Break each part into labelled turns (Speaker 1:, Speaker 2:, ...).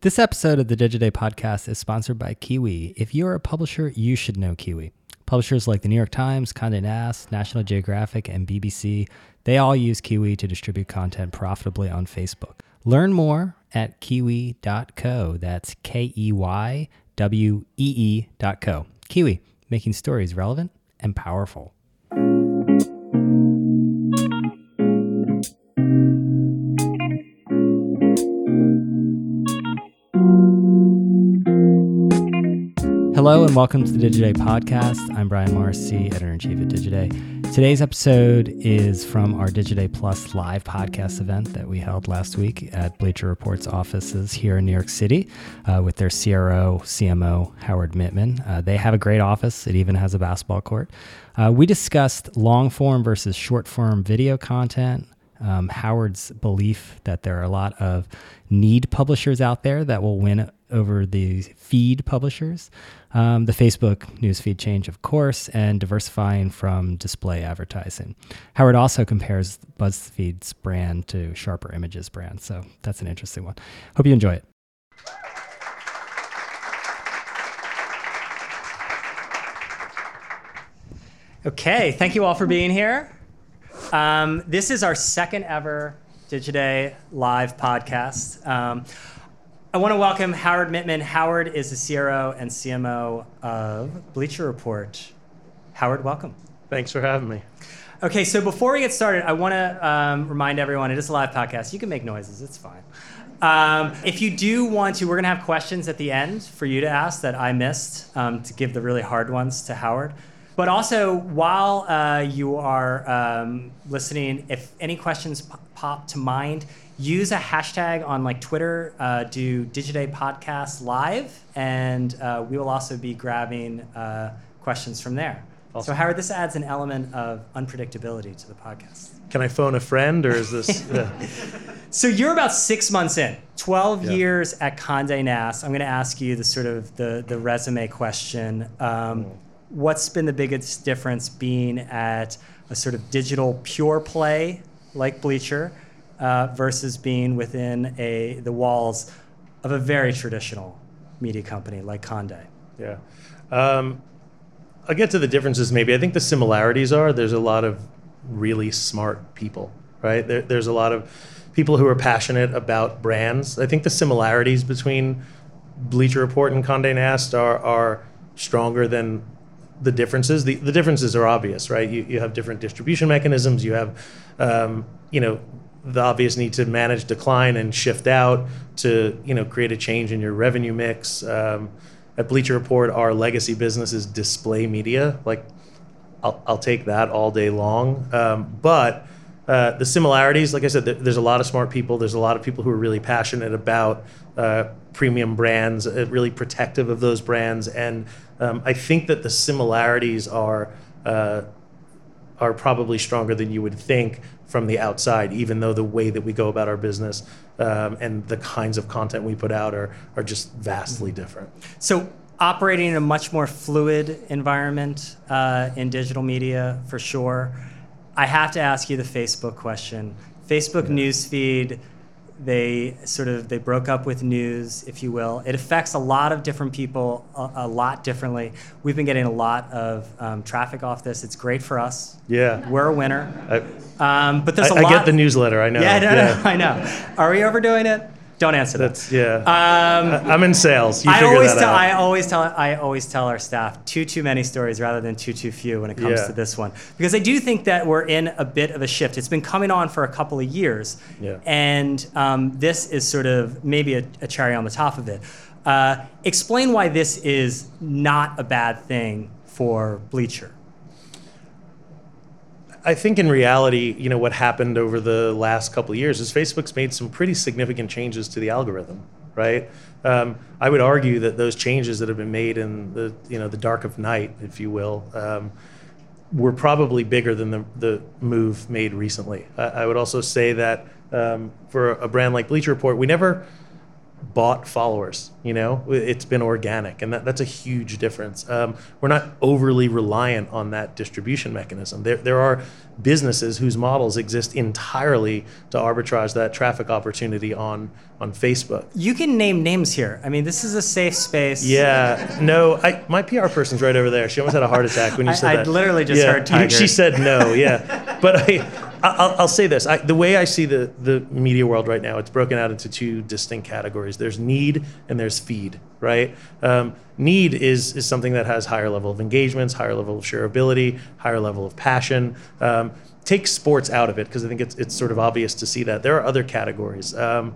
Speaker 1: This episode of the Digiday podcast is sponsored by Keywee. If you're a publisher, you should know Keywee. Publishers like the New York Times, Condé Nast, National Geographic, and BBC, they all use Keywee to distribute content profitably on Facebook. Learn more at keywee.co. That's K E Y W E E dot co. Keywee, making stories relevant and powerful. Hello and welcome to the Digiday podcast. I'm Brian Morrissey, editor in chief at Digiday. Today's episode is from our Digiday Plus live podcast event that we held last week at Bleacher Report's offices here in New York City uh, with their CRO, CMO, Howard Mittman. Uh, they have a great office, it even has a basketball court. Uh, we discussed long form versus short form video content. Um, Howard's belief that there are a lot of need publishers out there that will win over the feed publishers, um, the Facebook newsfeed change, of course, and diversifying from display advertising. Howard also compares BuzzFeed's brand to Sharper Images brand, so that's an interesting one. Hope you enjoy it. Okay, thank you all for being here. Um, this is our second ever Digiday live podcast. Um, I want to welcome Howard Mittman. Howard is the CRO and CMO of Bleacher Report. Howard, welcome.
Speaker 2: Thanks for having me.
Speaker 1: Okay, so before we get started, I want to um, remind everyone it is a live podcast. You can make noises, it's fine. Um, if you do want to, we're going to have questions at the end for you to ask that I missed um, to give the really hard ones to Howard. But also, while uh, you are um, listening, if any questions p- pop to mind, use a hashtag on like Twitter, uh, do Digiday Podcast Live, and uh, we will also be grabbing uh, questions from there. Awesome. So, Howard, this adds an element of unpredictability to the podcast.
Speaker 2: Can I phone a friend, or is this?
Speaker 1: so you're about six months in, 12 yeah. years at Condé Nast. I'm going to ask you the sort of the the resume question. Um, mm what's been the biggest difference being at a sort of digital pure play like Bleacher uh, versus being within a the walls of a very traditional media company like Condé?
Speaker 2: Yeah. Um, I'll get to the differences maybe. I think the similarities are there's a lot of really smart people, right? There, there's a lot of people who are passionate about brands. I think the similarities between Bleacher Report and Condé Nast are, are stronger than the differences. The, the differences are obvious, right? You, you have different distribution mechanisms. You have, um, you know, the obvious need to manage decline and shift out to, you know, create a change in your revenue mix. Um, at Bleacher Report, our legacy business is display media. Like, I'll, I'll take that all day long. Um, but uh, the similarities, like I said, there's a lot of smart people. There's a lot of people who are really passionate about uh, premium brands, uh, really protective of those brands, and um, I think that the similarities are uh, are probably stronger than you would think from the outside, even though the way that we go about our business um, and the kinds of content we put out are are just vastly different.
Speaker 1: So operating in a much more fluid environment uh, in digital media for sure. I have to ask you the Facebook question. Facebook yeah. newsfeed, they sort of they broke up with news, if you will. It affects a lot of different people a, a lot differently. We've been getting a lot of um, traffic off this. It's great for us.
Speaker 2: Yeah,
Speaker 1: we're a winner.
Speaker 2: I, um, but there's a I, lot. I get the newsletter. I know.
Speaker 1: Yeah, no, yeah. No, I know. Are we overdoing it? Don't answer that.
Speaker 2: That's yeah. Um, I'm in sales. You
Speaker 1: I always tell. Out. I always tell. I always tell our staff too too many stories rather than too too few when it comes yeah. to this one because I do think that we're in a bit of a shift. It's been coming on for a couple of years, yeah. and um, this is sort of maybe a, a cherry on the top of it. Uh, explain why this is not a bad thing for Bleacher.
Speaker 2: I think in reality, you know, what happened over the last couple of years is Facebook's made some pretty significant changes to the algorithm, right? Um, I would argue that those changes that have been made in the, you know, the dark of night, if you will, um, were probably bigger than the, the move made recently. I, I would also say that um, for a brand like Bleacher Report, we never bought followers. You know, it's been organic, and that, that's a huge difference. Um, we're not overly reliant on that distribution mechanism. There, there are businesses whose models exist entirely to arbitrage that traffic opportunity on on Facebook.
Speaker 3: You can name names here. I mean, this is a safe space.
Speaker 2: Yeah, no, I, my PR person's right over there. She almost had a heart attack when you said
Speaker 3: I,
Speaker 2: that.
Speaker 3: I literally just
Speaker 2: yeah,
Speaker 3: heard Tiger.
Speaker 2: She said no, yeah, but I. I'll, I'll say this: I, the way I see the the media world right now, it's broken out into two distinct categories. There's need and there's feed. Right? Um, need is is something that has higher level of engagements, higher level of shareability, higher level of passion. Um, take sports out of it because I think it's it's sort of obvious to see that there are other categories. Um,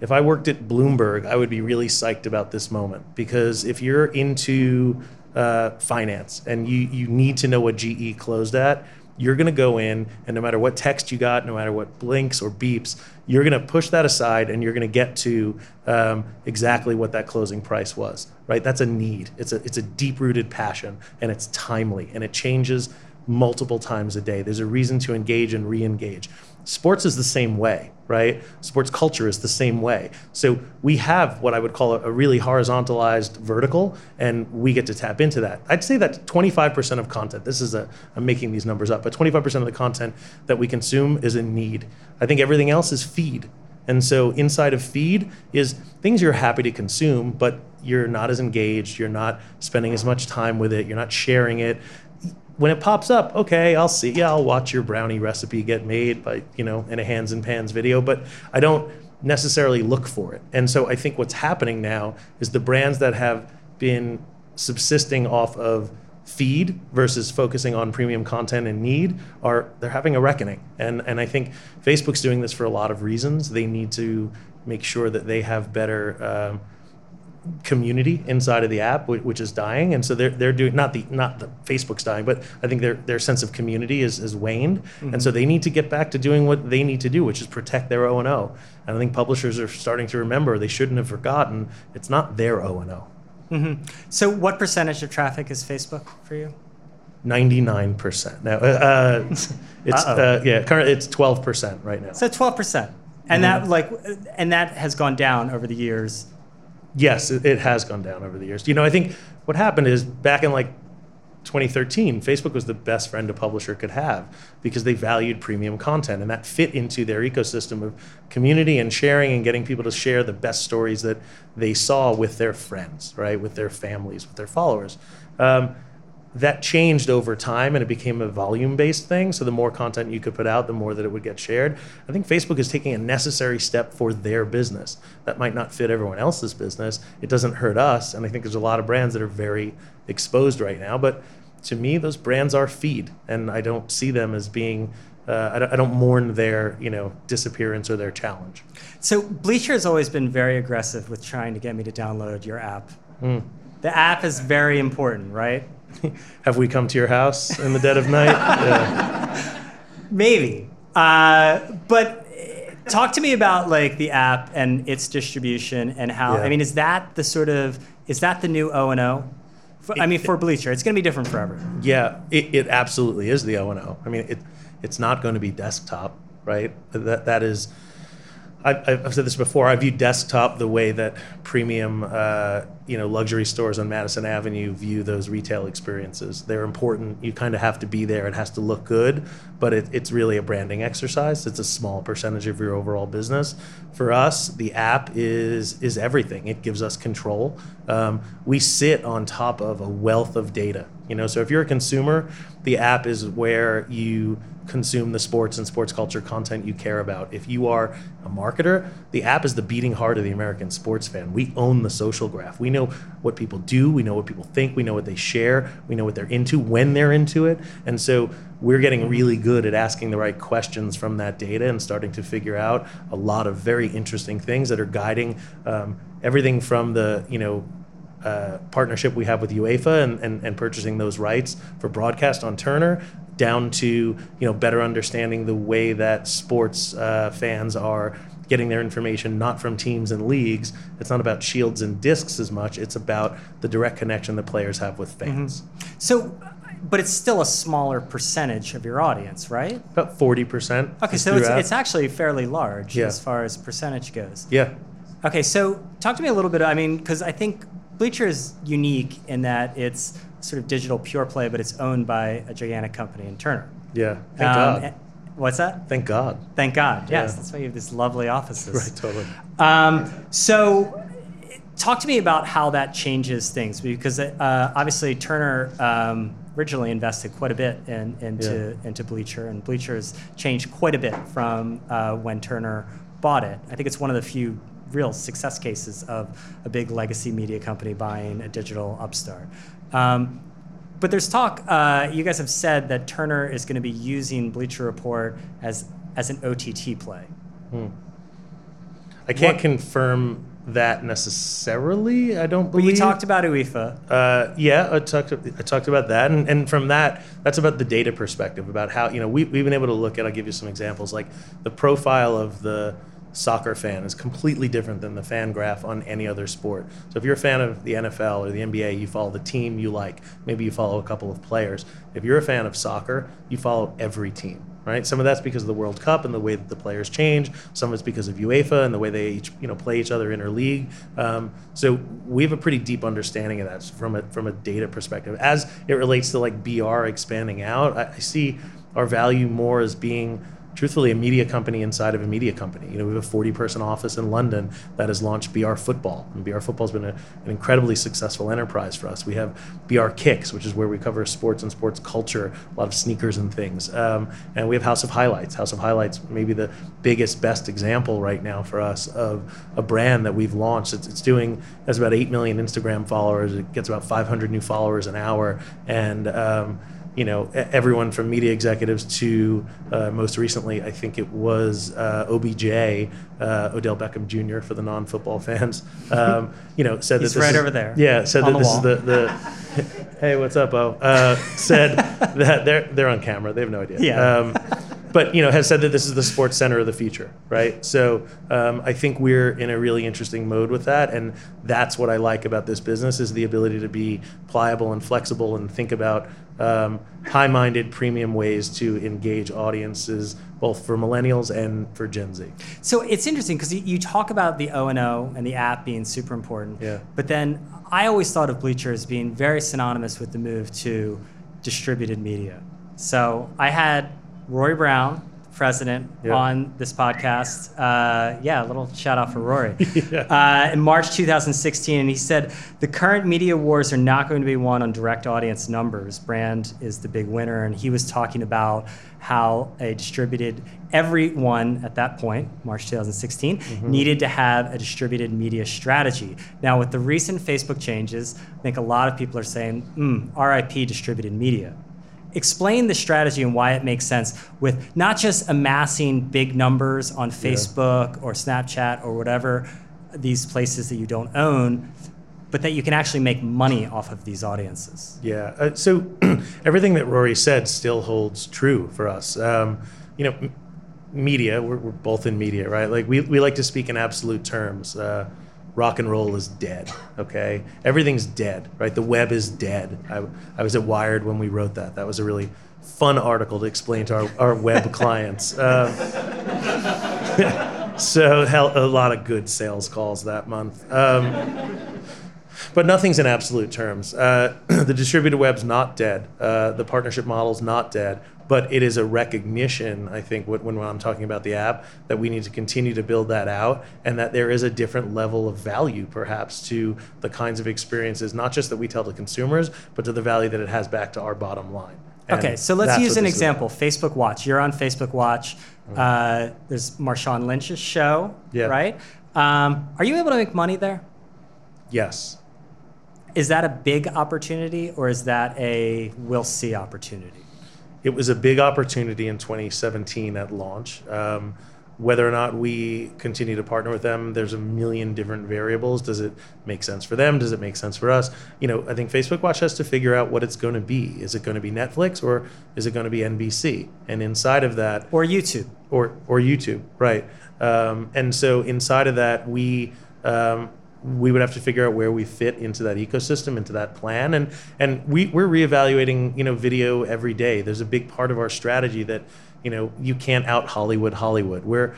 Speaker 2: if I worked at Bloomberg, I would be really psyched about this moment because if you're into uh, finance and you you need to know what GE closed at, you're going to go in and no matter what text you got, no matter what blinks or beeps, you're going to push that aside and you're going to get to um, exactly what that closing price was. Right? That's a need. It's a it's a deep rooted passion and it's timely and it changes multiple times a day. There's a reason to engage and re-engage. Sports is the same way, right? Sports culture is the same way. So we have what I would call a, really horizontalized vertical, and we get to tap into that. I'd say that 25% of content, this is a, I'm making these numbers up, but 25% of the content that we consume is in need. I think everything else is feed. And so inside of feed is things you're happy to consume, but you're not as engaged, you're not spending as much time with it, you're not sharing it when it pops up, okay, I'll see. Yeah, I'll watch your brownie recipe get made by, you know, in a hands and pans video, but I don't necessarily look for it. And so I think what's happening now is the brands that have been subsisting off of feed versus focusing on premium content and need are they're having a reckoning. And and I think Facebook's doing this for a lot of reasons. They need to make sure that they have better um, community inside of the app, which is dying, and so they're they're doing not the not the Facebook's dying, but I think their their sense of community is is waned, mm-hmm. and so they need to get back to doing what they need to do, which is protect their O and O. And I think publishers are starting to remember they shouldn't have forgotten it's not their O and O.
Speaker 3: Mm-hmm. So, what percentage of traffic is Facebook for you?
Speaker 2: Ninety-nine percent. Now, uh, it's uh, yeah, current. It's twelve percent right now.
Speaker 3: So twelve percent, and mm-hmm. that like, and that has gone down over the years
Speaker 2: yes, it, it has gone down over the years. You know, I think what happened is back in like 2013, Facebook was the best friend a publisher could have because they valued premium content and that fit into their ecosystem of community and sharing and getting people to share the best stories that they saw with their friends, right? With their families, with their followers. Um, that changed over time and it became a volume based thing. So the more content you could put out, the more that it would get shared. I think Facebook is taking a necessary step for their business. That might not fit everyone else's business. It doesn't hurt us. And I think there's a lot of brands that are very exposed right now. But to me, those brands are feed. And I don't see them as being. Uh, I, don't, I, don't, mourn their, you know, disappearance or their challenge.
Speaker 3: So Bleacher has always been very aggressive with trying to get me to download your app. Mm. The app is very important, right?
Speaker 2: Have we come to your house in the dead of night? Yeah.
Speaker 3: Maybe. Uh, but talk to me about like the app and its distribution and how. Yeah. I mean, is that the sort of is that the new O and O? I mean, for Bleacher, it's going to be different forever.
Speaker 2: Yeah, it, it absolutely is the O and O. I mean, it it's not going to be desktop, right? That that is I've, said this before. I view desktop the way that premium, uh, you know, luxury stores on Madison Avenue view those retail experiences. They're important. You kind of have to be there. It has to look good, but it, it's really a branding exercise. It's a small percentage of your overall business. For us, the app is is everything. It gives us control. Um, we sit on top of a wealth of data. You know, so if you're a consumer, the app is where you consume the sports and sports culture content you care about. If you are a marketer, the app is the beating heart of the American sports fan. We own the social graph. We know what people do, we know what people think, we know what they share, we know what they're into when they're into it. And so we're getting really good at asking the right questions from that data and starting to figure out a lot of very interesting things that are guiding um, everything from the, you know, uh, partnership we have with UEFA and, and, and, purchasing those rights for broadcast on Turner down to you know better understanding the way that sports uh, fans are getting their information not from teams and leagues. It's not about shields and discs as much. It's about the direct connection that players have with fans.
Speaker 3: Mm-hmm. So, but it's still a smaller percentage of your audience, right?
Speaker 2: About forty percent.
Speaker 3: Okay, so it's, it's actually fairly large yeah. as far as percentage goes.
Speaker 2: Yeah.
Speaker 1: Okay, so talk to me a little bit. I mean, because I think Bleacher is unique in that it's sort of digital pure play, but it's owned by a gigantic company in Turner.
Speaker 2: Yeah. Thank
Speaker 1: Um,
Speaker 2: God.
Speaker 1: What's that?
Speaker 2: Thank God.
Speaker 1: Thank God. Yes,
Speaker 2: Yeah.
Speaker 1: that's why you have these lovely offices.
Speaker 2: Right. Totally.
Speaker 1: Um, so, talk to me about how that changes things because uh, obviously Turner um, originally invested quite a bit in, into into Bleacher, and Bleacher has changed quite a bit from uh, when Turner bought it. I think it's one of the few real success cases of a big legacy media company buying a digital upstart. Um, but there's talk. Uh, you guys have said that Turner is going to be using Bleacher Report as as an OTT play.
Speaker 2: I can't
Speaker 1: What-
Speaker 2: confirm that necessarily. I don't
Speaker 1: Well,
Speaker 2: believe.
Speaker 1: you talked about UEFA.
Speaker 2: Uh, yeah, I talked. I talked about that, and, and from that, that's about the data perspective about how you know we, we've been able to look at. I'll give you some examples. Like the profile of the soccer fan is completely different than the fan graph on any other sport. So if you're a fan of the NFL or the NBA, you follow the team you like. Maybe you follow a couple of players. If you're a fan of soccer, you follow every team. Right. Some of that's because of the World Cup and the way that the players change. Some of it's because of UEFA and the way they each, you know, play each other in interleague. Um, so we have a pretty deep understanding of that from a from a data perspective. As it relates to like BR expanding out, I, I see our value more as being truthfully a media company inside of a media company. You know, we have a 40 person office in London that has launched BR Football. And BR Football has been a, an incredibly successful enterprise for us. We have BR Kicks, which is where we cover sports and sports culture, a lot of sneakers and things. Um, and we have House of Highlights. House of Highlights, maybe the biggest, best example right now for us of a brand that we've launched. It's, it's doing, has about 8 million Instagram followers. It gets about 500 new followers an hour. And, um, you know, everyone from media executives to uh, most recently, I think it was uh, OBJ, uh, Odell Beckham Jr. for the non-football fans. Um, you know, said
Speaker 1: He's
Speaker 2: that this
Speaker 1: right
Speaker 2: is-
Speaker 1: over there,
Speaker 2: Yeah, said that this
Speaker 1: wall.
Speaker 2: is the, the hey, what's up, oh? Uh, said that they're they're on camera. They have no idea.
Speaker 1: Yeah.
Speaker 2: Um, but you know, has said that this is the sports center of the future, right? So um, I think we're in a really interesting mode with that, and that's what I like about this business is the ability to be pliable and flexible and think about um, high-minded, premium ways to engage audiences, both for millennials and for Gen Z.
Speaker 1: So it's interesting because you, you talk about the O and O and the app being super important.
Speaker 2: Yeah.
Speaker 1: But then I always thought of Bleacher as being very synonymous with the move to distributed media. So I had Rory Brown, president,
Speaker 2: Yeah.
Speaker 1: on this podcast. Uh, yeah, a little shout out for Rory. uh, in March 2016, and he said the current media wars are not going to be won on direct audience numbers. Brand is the big winner, and he was talking about how a distributed everyone at that point, March 2016, needed to have a distributed media strategy. Now, with the recent Facebook changes, I think a lot of people are saying, mm, RIP distributed media explain the strategy and why it makes sense with not just amassing big numbers on Facebook or Snapchat or whatever these places that you don't own, but that you can actually make money off of these audiences.
Speaker 2: Yeah. Uh, so everything that Rory said still holds true for us. Um, you know, m- media, we're, we're both in media, right? Like we, we like to speak in absolute terms. Uh, rock and roll is dead, okay? Everything's dead, right? The web is dead. I, I was at Wired when we wrote that. That was a really fun article to explain to our, our web clients. Um, so hell, a lot of good sales calls that month. Um, but nothing's in absolute terms. Uh, the distributed web's not dead. Uh, the partnership model's not dead. But it is a recognition, I think, when, when I'm talking about the app, that we need to continue to build that out and that there is a different level of value, perhaps, to the kinds of experiences, not just that we tell to consumers, but to the value that it has back to our bottom line. And
Speaker 1: Okay, so let's use an example. Facebook Watch. You're on Facebook Watch. Uh, there's Marshawn Lynch's show,
Speaker 2: Yeah.
Speaker 1: right? Um, are you able to make money there?
Speaker 2: Yes.
Speaker 1: Is that a big opportunity or is that a we'll see opportunity?
Speaker 2: It was a big opportunity in 2017 at launch. Um, whether or not we continue to partner with them, there's a million different variables. Does it make sense for them? Does it make sense for us? You know, I think Facebook Watch has to figure out what it's going to be. Is it going to be Netflix or is it going to be NBC? And inside of that,
Speaker 1: Or YouTube?
Speaker 2: or or YouTube, right? Um, and so inside of that, we um, we would have to figure out where we fit into that ecosystem, into that plan, and and we we're reevaluating you know video every day. There's a big part of our strategy that you know you can't out Hollywood Hollywood. We're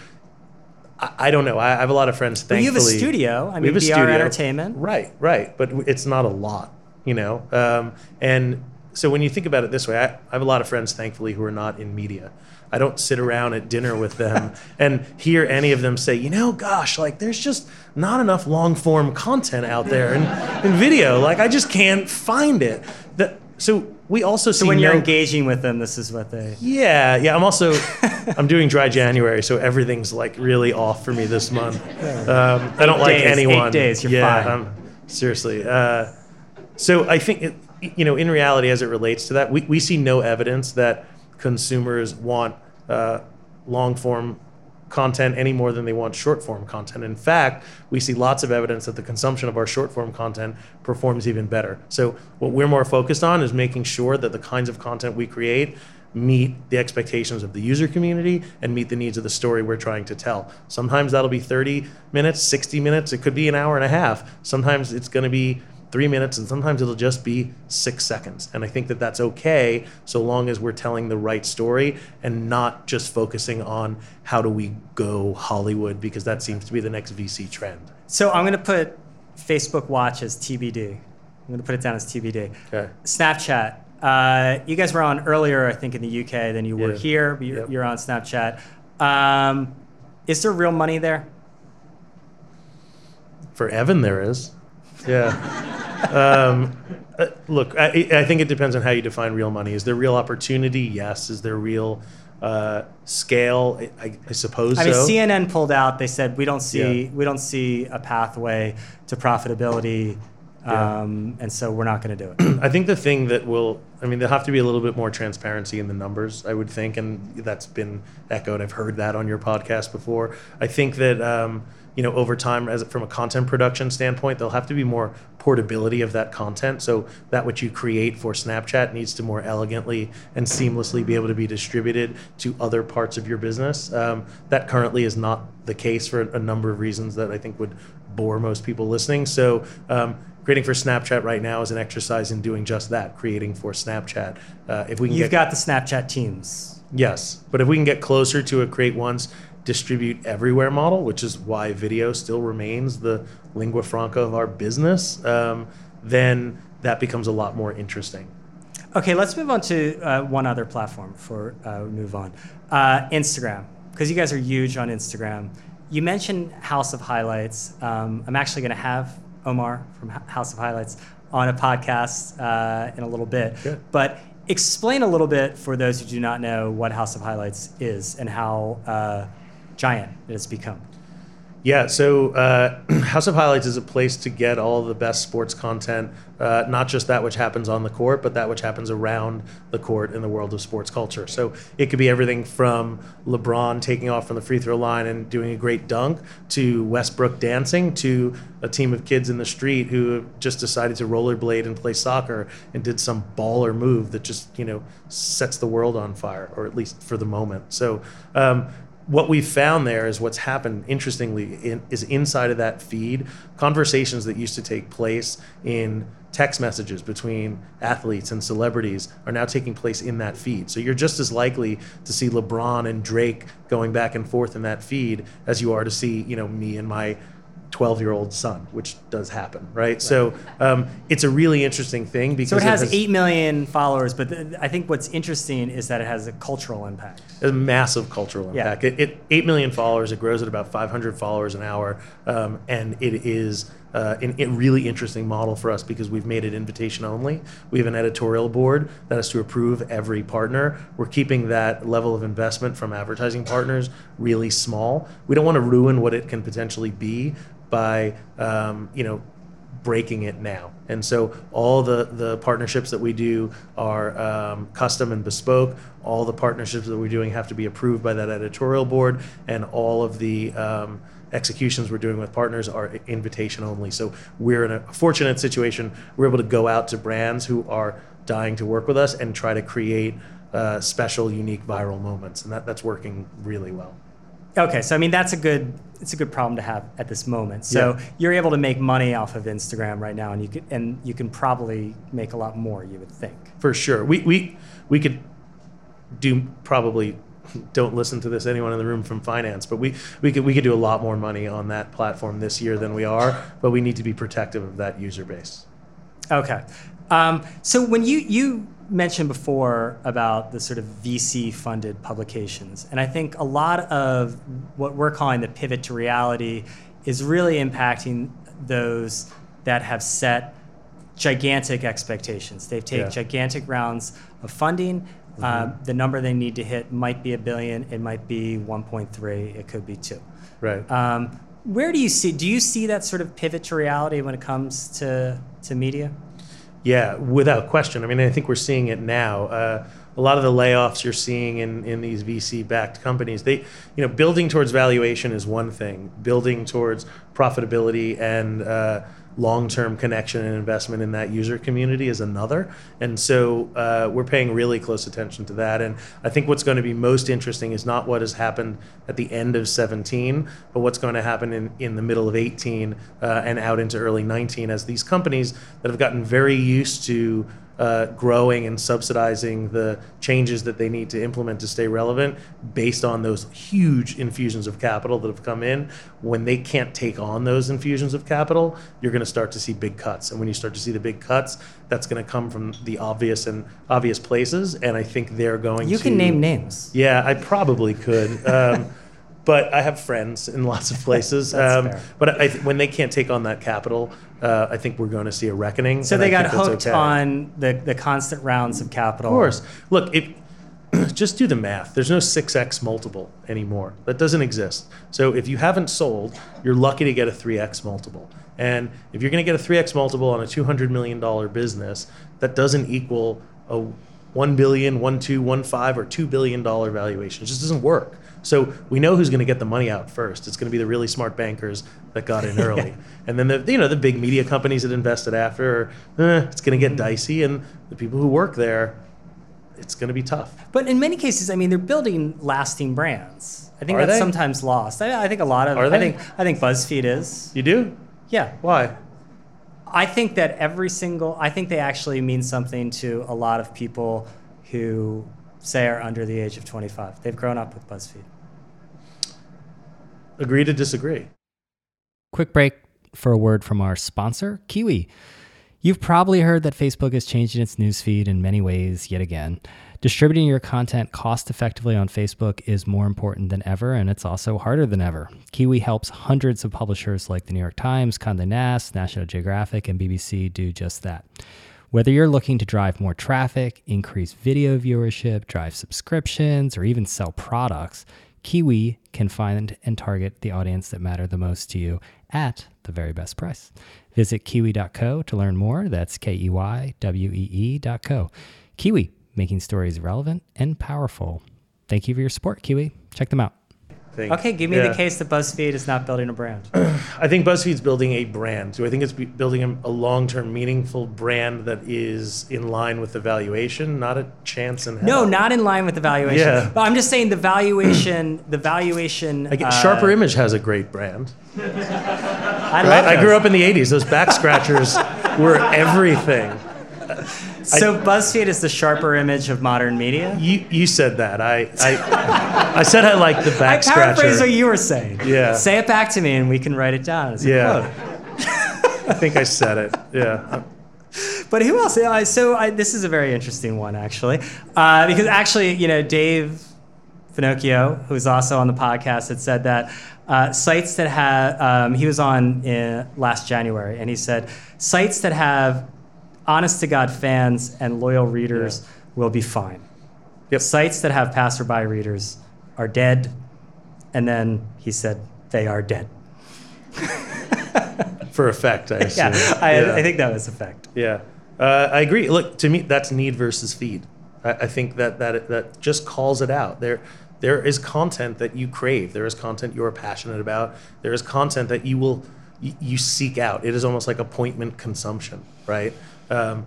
Speaker 2: I, I don't know. I, I have a lot of friends.
Speaker 1: But you have a studio. I
Speaker 2: we
Speaker 1: mean,
Speaker 2: have a
Speaker 1: BR
Speaker 2: studio.
Speaker 1: Entertainment.
Speaker 2: Right, right. But it's not a lot, you know. Um, and so when you think about it this way, I, I have a lot of friends, thankfully, who are not in media. I don't sit around at dinner with them and hear any of them say, you know, gosh, like there's just not enough long form content out there in, in video. Like I just can't find it. That, so we also see
Speaker 1: So when you're engaging with them, this is what they.
Speaker 2: yeah, yeah. I'm also I'm doing dry January, so everything's like really off for me this month. Um, I don't like
Speaker 1: days, eight
Speaker 2: anyone.
Speaker 1: days, you're
Speaker 2: yeah,
Speaker 1: fine.
Speaker 2: I'm- seriously. Uh, so I think it, you know, in reality, as it relates to that, we, we see no evidence that consumers want uh, long form content any more than they want short form content. In fact, we see lots of evidence that the consumption of our short form content performs even better. So, what we're more focused on is making sure that the kinds of content we create meet the expectations of the user community and meet the needs of the story we're trying to tell. Sometimes that'll be 30 minutes, 60 minutes, it could be an hour and a half. Sometimes it's going to be three minutes, and sometimes it'll just be six seconds. And I think that that's okay so long as we're telling the right story and not just focusing on how do we go Hollywood because that seems to be the next VC trend.
Speaker 1: So I'm going to put Facebook Watch as TBD. I'm going to put it down as TBD.
Speaker 2: Okay.
Speaker 1: Snapchat. Uh, you guys were on earlier, I think, in the UK than you were
Speaker 2: Yeah.
Speaker 1: here. But you're,
Speaker 2: Yep.
Speaker 1: you're on Snapchat. Um, is there real money there?
Speaker 2: For Evan, there is. Yeah. um, uh, look, I, I think it depends on how you define real money. Is there real opportunity? Yes. Is there real uh, scale? I, I, suppose
Speaker 1: I mean,
Speaker 2: so.
Speaker 1: CNN pulled out. They said we don't see
Speaker 2: Yeah.
Speaker 1: we don't see a pathway to profitability,
Speaker 2: Yeah.
Speaker 1: um, and so we're not going to do it.
Speaker 2: I think the thing that will, I mean, there'll have to be a little bit more transparency in the numbers, I would think, and that's been echoed. I've heard that on your podcast before. I think that, um, you know, over time, as from a content production standpoint, there'll have to be more portability of that content. So that which you create for Snapchat needs to more elegantly and seamlessly be able to be distributed to other parts of your business. Um, that currently is not the case for a number of reasons that I think would bore most people listening. So um, creating for Snapchat right now is an exercise in doing just that, creating for Snapchat. Uh, if we can
Speaker 1: You've
Speaker 2: get
Speaker 1: got the Snapchat teams.
Speaker 2: yes, but if we can get closer to a create once, distribute everywhere model, which is why video still remains the lingua franca of our business, um, then that becomes a lot more interesting.
Speaker 1: Okay, let's move on to uh, one other platform for uh, move on. Uh, Instagram, because you guys are huge on Instagram. You mentioned House of Highlights. Um, I'm actually going to have Omar from House of Highlights on a podcast uh, in a little bit.
Speaker 2: Good.
Speaker 1: But explain a little bit for those who do not know what House of Highlights is and how uh, giant it has become.
Speaker 2: Yeah, so uh, House of Highlights is a place to get all the best sports content, uh, not just that which happens on the court, but that which happens around the court in the world of sports culture. So it could be everything from LeBron taking off from the free throw line and doing a great dunk, to Westbrook dancing, to a team of kids in the street who just decided to rollerblade and play soccer and did some baller move that just you know sets the world on fire, or at least for the moment. So. Um, what we've found there is what's happened interestingly in, is inside of that feed conversations that used to take place in text messages between athletes and celebrities are now taking place in that feed. So you're just as likely to see lebron and drake going back and forth in that feed as you are to see you know me and my 12 year old son which does happen right, so um, it's a really interesting thing because
Speaker 1: So it has 8 million followers, but th- I think what's interesting is that it has a cultural impact.
Speaker 2: a massive cultural
Speaker 1: Yeah.
Speaker 2: impact. It, it eight million followers. It grows at about 500 followers an hour, um, and it is uh, an, a really interesting model for us because we've made it invitation only. We have an editorial board that has to approve every partner. We're keeping that level of investment from advertising partners really small. We don't want to ruin what it can potentially be by um, you know breaking it now. And so all the, the partnerships that we do are um, custom and bespoke. All the partnerships that we're doing have to be approved by that editorial board, and all of the um, executions we're doing with partners are invitation only. So we're in a fortunate situation. We're able to go out to brands who are dying to work with us and try to create uh, special, unique viral moments, and that, that's working really well.
Speaker 1: Okay, so I mean that's a good it's a good problem to have at this moment. So
Speaker 2: Yeah.
Speaker 1: you're able to make money off of Instagram right now, and you can and you can probably make a lot more. You would think.
Speaker 2: For sure. We we we could do probably don't listen to this anyone in the room from finance but we we could we could do a lot more money on that platform this year than we are but we need to be protective of that user base
Speaker 1: Okay. Um, so when you you mentioned before about the sort of VC funded publications, and I think a lot of what we're calling the pivot to reality is really impacting those that have set gigantic expectations. They've taken
Speaker 2: Yeah.
Speaker 1: gigantic rounds of funding. Uh, the number they need to hit might be a billion. It might be 1.3. It could be two.
Speaker 2: right
Speaker 1: Um, where do you see? Do you see that sort of pivot to reality when it comes to to media?
Speaker 2: Yeah, without question. I mean, I think we're seeing it now. Uh, a lot of the layoffs you're seeing in, in these VC-backed companies, they, you know, building towards valuation is one thing. Building towards profitability and uh, long-term connection and investment in that user community is another. And so uh, we're paying really close attention to that. And I think what's going to be most interesting is not what has happened at the end of 17, but what's going to happen in, in the middle of 18 uh, and out into early 19 as these companies that have gotten very used to uh, growing and subsidizing the changes that they need to implement to stay relevant based on those huge infusions of capital that have come in. When they can't take on those infusions of capital, you're going to start to see big cuts. And when you start to see the big cuts, that's going to come from the obvious and obvious places. And I think they're going
Speaker 1: You
Speaker 2: to.
Speaker 1: can name names.
Speaker 2: Yeah, I probably could. Um, but I have friends in lots of places. Um, but I, when they can't take on that capital, uh, I think we're going to see a reckoning.
Speaker 1: So they got hooked
Speaker 2: okay.
Speaker 1: on the, the constant rounds of capital.
Speaker 2: Of course. Look, if just do the math. There's no 6x multiple anymore. That doesn't exist. So if you haven't sold, you're lucky to get a 3x multiple. And if you're going to get a 3x multiple on a $200 million business, that doesn't equal a 1 billion, 1 2, 1 5 or 2 billion dollar valuation. It just doesn't work. So we know who's going to get the money out first. It's going to be the really smart bankers that got in early. And then the you know the big media companies that invested after, eh, it's going to get dicey and the people who work there it's going to be tough.
Speaker 1: But in many cases, I mean, they're building lasting brands. I think
Speaker 2: Are
Speaker 1: that's
Speaker 2: they?
Speaker 1: sometimes lost. I, I think a lot of.
Speaker 2: Are
Speaker 1: I
Speaker 2: they?
Speaker 1: think I think BuzzFeed is.
Speaker 2: You do?
Speaker 1: Yeah.
Speaker 2: Why?
Speaker 1: I think that every single. I think they actually mean something to a lot of people who say are under the age of 25. They've grown up with BuzzFeed.
Speaker 2: Agree to disagree.
Speaker 3: Quick break for a word from our sponsor, Keywee. You've probably heard that Facebook is changing its newsfeed in many ways yet again. Distributing your content cost effectively on Facebook is more important than ever, and it's also harder than ever. Keywee helps hundreds of publishers like the New York Times, Condé Nast, National Geographic, and BBC do just that. Whether you're looking to drive more traffic, increase video viewership, drive subscriptions, or even sell products, Keywee can find and target the audience that matter the most to you at the very best price. Visit keywee.co to learn more. That's K E Y W E E.co. Keywee, making stories relevant and powerful. Thank you for your support, Keywee. Check them out.
Speaker 1: Okay, give me
Speaker 2: Yeah.
Speaker 1: the case that BuzzFeed is not building a brand.
Speaker 2: I think BuzzFeed's building a brand. Do I think it's building a, a long-term, meaningful brand that is in line with the valuation? Not a chance in hell.
Speaker 1: No, not in line with the valuation.
Speaker 2: Yeah.
Speaker 1: But I'm just saying the valuation. The valuation.
Speaker 2: Get,
Speaker 1: uh,
Speaker 2: Sharper Image has a great brand.
Speaker 1: I,
Speaker 2: Right? I grew up in the '80s. Those back scratchers were everything.
Speaker 1: So BuzzFeed is the sharper image of modern media.
Speaker 2: You you said that. I I, I said I like the back
Speaker 1: I
Speaker 2: back
Speaker 1: paraphrase what you were saying.
Speaker 2: Yeah.
Speaker 1: Say it back to me, and we can write it down as
Speaker 2: Yeah. I think I said it. Yeah.
Speaker 1: But who else? Uh, so I, this is a very interesting one, actually, uh, because actually, you know, Dave Finocchio, who's also on the podcast, had said that uh, sites that have um, he was on in, last January, and he said sites that have honest to god fans and loyal readers
Speaker 2: Yeah.
Speaker 1: will be fine.
Speaker 2: Yep.
Speaker 1: Sites that have passerby readers are dead, and then he said they are dead.
Speaker 2: For effect, I assume.
Speaker 1: Yeah, I,
Speaker 2: Yeah.
Speaker 1: I think that was effect.
Speaker 2: Yeah, uh, I agree. Look, to me, that's need versus feed. I, I think that that that just calls it out. There, there is content that you crave. There is content you are passionate about. There is content that you will you, you seek out. It is almost like appointment consumption, right? Um,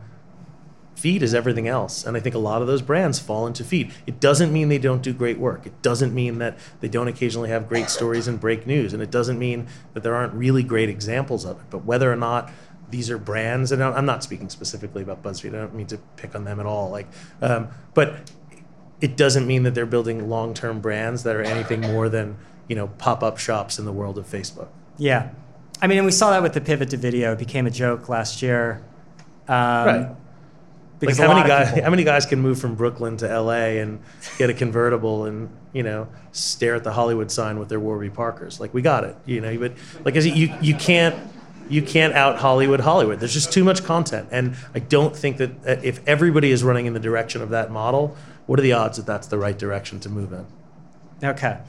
Speaker 2: feed is everything else, and I think a lot of those brands fall into feed. It doesn't mean they don't do great work. It doesn't mean that they don't occasionally have great stories and break news, and it doesn't mean that there aren't really great examples of it. But whether or not these are brands, and I'm not speaking specifically about BuzzFeed. I don't mean to pick on them at all. Like, um, but it doesn't mean that they're building long-term brands that are anything more than you know pop-up shops in the world of Facebook.
Speaker 1: Yeah. I mean, and we saw that with the pivot to video. It became a joke last year. Um,
Speaker 2: Right. Like
Speaker 1: Because
Speaker 2: how many guys?
Speaker 1: people-
Speaker 2: How many guys can move from Brooklyn to L.A. and get a convertible and you know stare at the Hollywood sign with their Warby Parkers? Like we got it, you know. But like you you can't you can't out Hollywood Hollywood. There's just too much content, and I don't think that uh, if everybody is running in the direction of that model, what are the odds that that's the right direction to move in?
Speaker 1: Okay.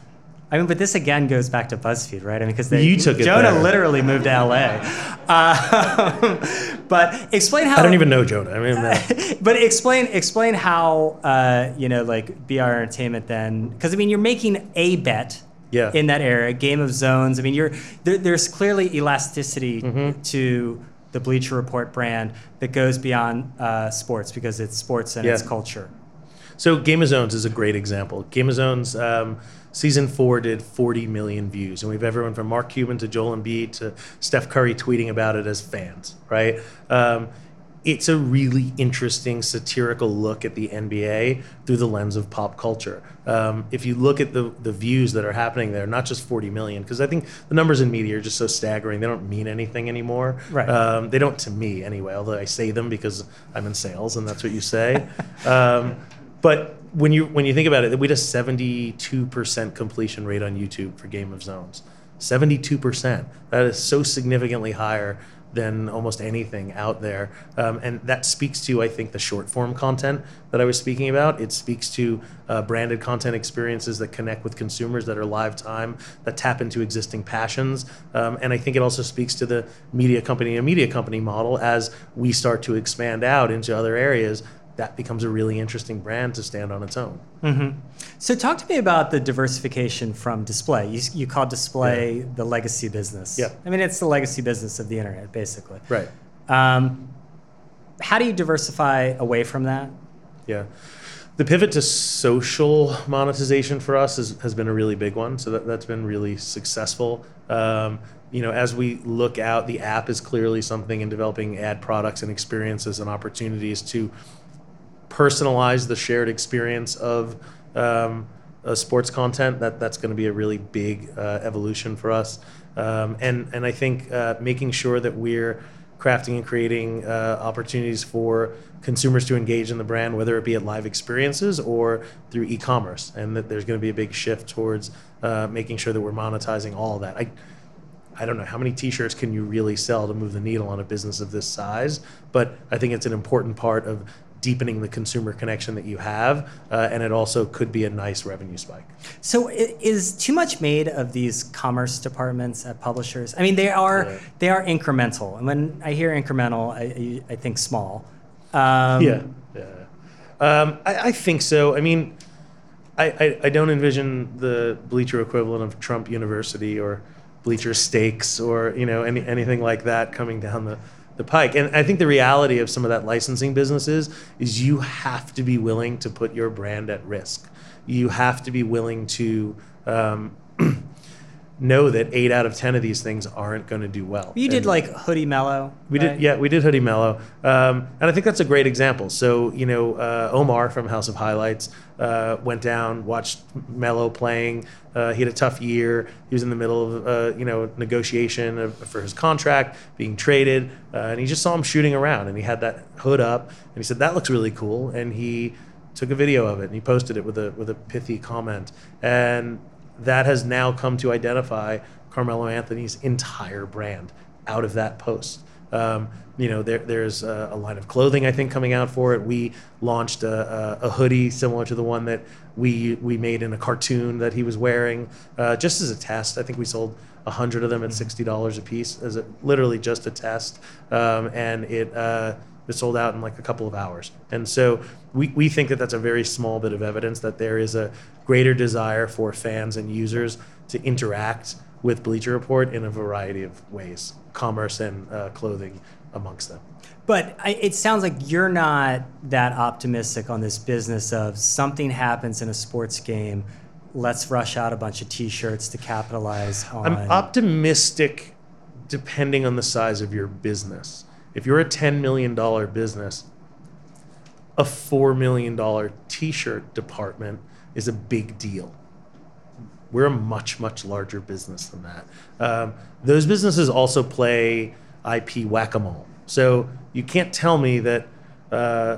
Speaker 1: I mean, but this again goes back to BuzzFeed, right? I mean, because
Speaker 2: You took it
Speaker 1: Jonah
Speaker 2: there.
Speaker 1: literally moved to LA. Um, but explain how.
Speaker 2: I don't even know Jonah. I mean, uh,
Speaker 1: but explain explain how uh, you know like BR Entertainment then because I mean you're making a bet
Speaker 2: Yeah.
Speaker 1: in that area Game of Zones I mean you're there, there's clearly elasticity
Speaker 2: Mm-hmm.
Speaker 1: to the Bleacher Report brand that goes beyond uh, sports because it's sports and it's culture.
Speaker 2: So Game of Zones is a great example. Game of Zones um, season four did 40 million views, and we have everyone from Mark Cuban to Joel Embiid to Steph Curry tweeting about it as fans, right? Um, it's a really interesting satirical look at the NBA through the lens of pop culture. Um, if you look at the the views that are happening there, not just 40 million, because I think the numbers in media are just so staggering. They don't mean anything anymore.
Speaker 1: Right.
Speaker 2: Um, they don't to me anyway, although I say them because I'm in sales and that's what you say. um, but when you when you think about it, we had a 72% completion rate on YouTube for Game of Zones. 72%. That is so significantly higher than almost anything out there. Um, and that speaks to, I think, the short form content that I was speaking about. It speaks to uh, branded content experiences that connect with consumers that are live time, that tap into existing passions. Um, and I think it also speaks to the media company and media company model as we start to expand out into other areas. That becomes a really interesting brand to stand on its own.
Speaker 1: So talk to me about the diversification from display. You, you call display the legacy business.
Speaker 2: Yeah.
Speaker 1: I mean, it's the legacy business of the internet, basically.
Speaker 2: Right.
Speaker 1: Um, how do you diversify away from that?
Speaker 2: Yeah. The pivot to social monetization for us is, has been a really big one. So that, that's been really successful. Um, you know, as we look out, the app is clearly something in developing ad products and experiences and opportunities to personalize the shared experience of um, uh, sports content. That that's going to be a really big uh, evolution for us. Um, and and I think uh, making sure that we're crafting and creating uh, opportunities for consumers to engage in the brand, whether it be at live experiences or through e-commerce, and that there's going to be a big shift towards uh, making sure that we're monetizing all of that. I, I don't know how many T-shirts can you really sell to move the needle on a business of this size, but I think it's an important part of deepening the consumer connection that you have, uh, and it also could be a nice revenue spike.
Speaker 1: So is too much made of these commerce departments at publishers? I mean, they are
Speaker 2: Yeah.
Speaker 1: they are incremental, and when I hear incremental, I, I think small. Um,
Speaker 2: yeah, yeah. Um, I, I think so. I mean, I, I, I don't envision the bleacher equivalent of Trump University or bleacher steaks or you know any, anything like that coming down the, the pike. And I think the reality of some of that licensing businesses is you have to be willing to put your brand at risk. You have to be willing to um, know that eight out of ten of these things aren't going to do well.
Speaker 1: You did
Speaker 2: And-
Speaker 1: like Hoodie Melo.
Speaker 2: we
Speaker 1: right?
Speaker 2: did, yeah, we did Hoodie Melo, um, and I think that's a great example. So you know, uh, Omar from House of Highlights uh, went down, watched Melo playing. Uh, he had a tough year. He was in the middle of uh, you know negotiation of, for his contract, being traded, uh, and he just saw him shooting around, and he had that hood up, and he said that looks really cool, and he took a video of it and he posted it with a with a pithy comment, and that has now come to identify Carmelo Anthony's entire brand out of that post. Um, you know, there, there's a, a line of clothing I think coming out for it. We launched a, a, a hoodie similar to the one that we we made in a cartoon that he was wearing, uh, just as a test. I think we sold a hundred of them at sixty dollars a piece, as a, literally just a test, um, and it. Uh, it sold out in like a couple of hours. And so we, we think that that's a very small bit of evidence that there is a greater desire for fans and users to interact with Bleacher Report in a variety of ways, commerce and uh, clothing amongst them.
Speaker 1: But I, it sounds like you're not that optimistic on this business of something happens in a sports game. Let's rush out a bunch of T-shirts to capitalize on.
Speaker 2: I'm optimistic depending on the size of your business. If you're a $10 million business, a $4 million t shirt department is a big deal. We're a much, much larger business than that. Um, those businesses also play IP whack a mole. So you can't tell me that uh,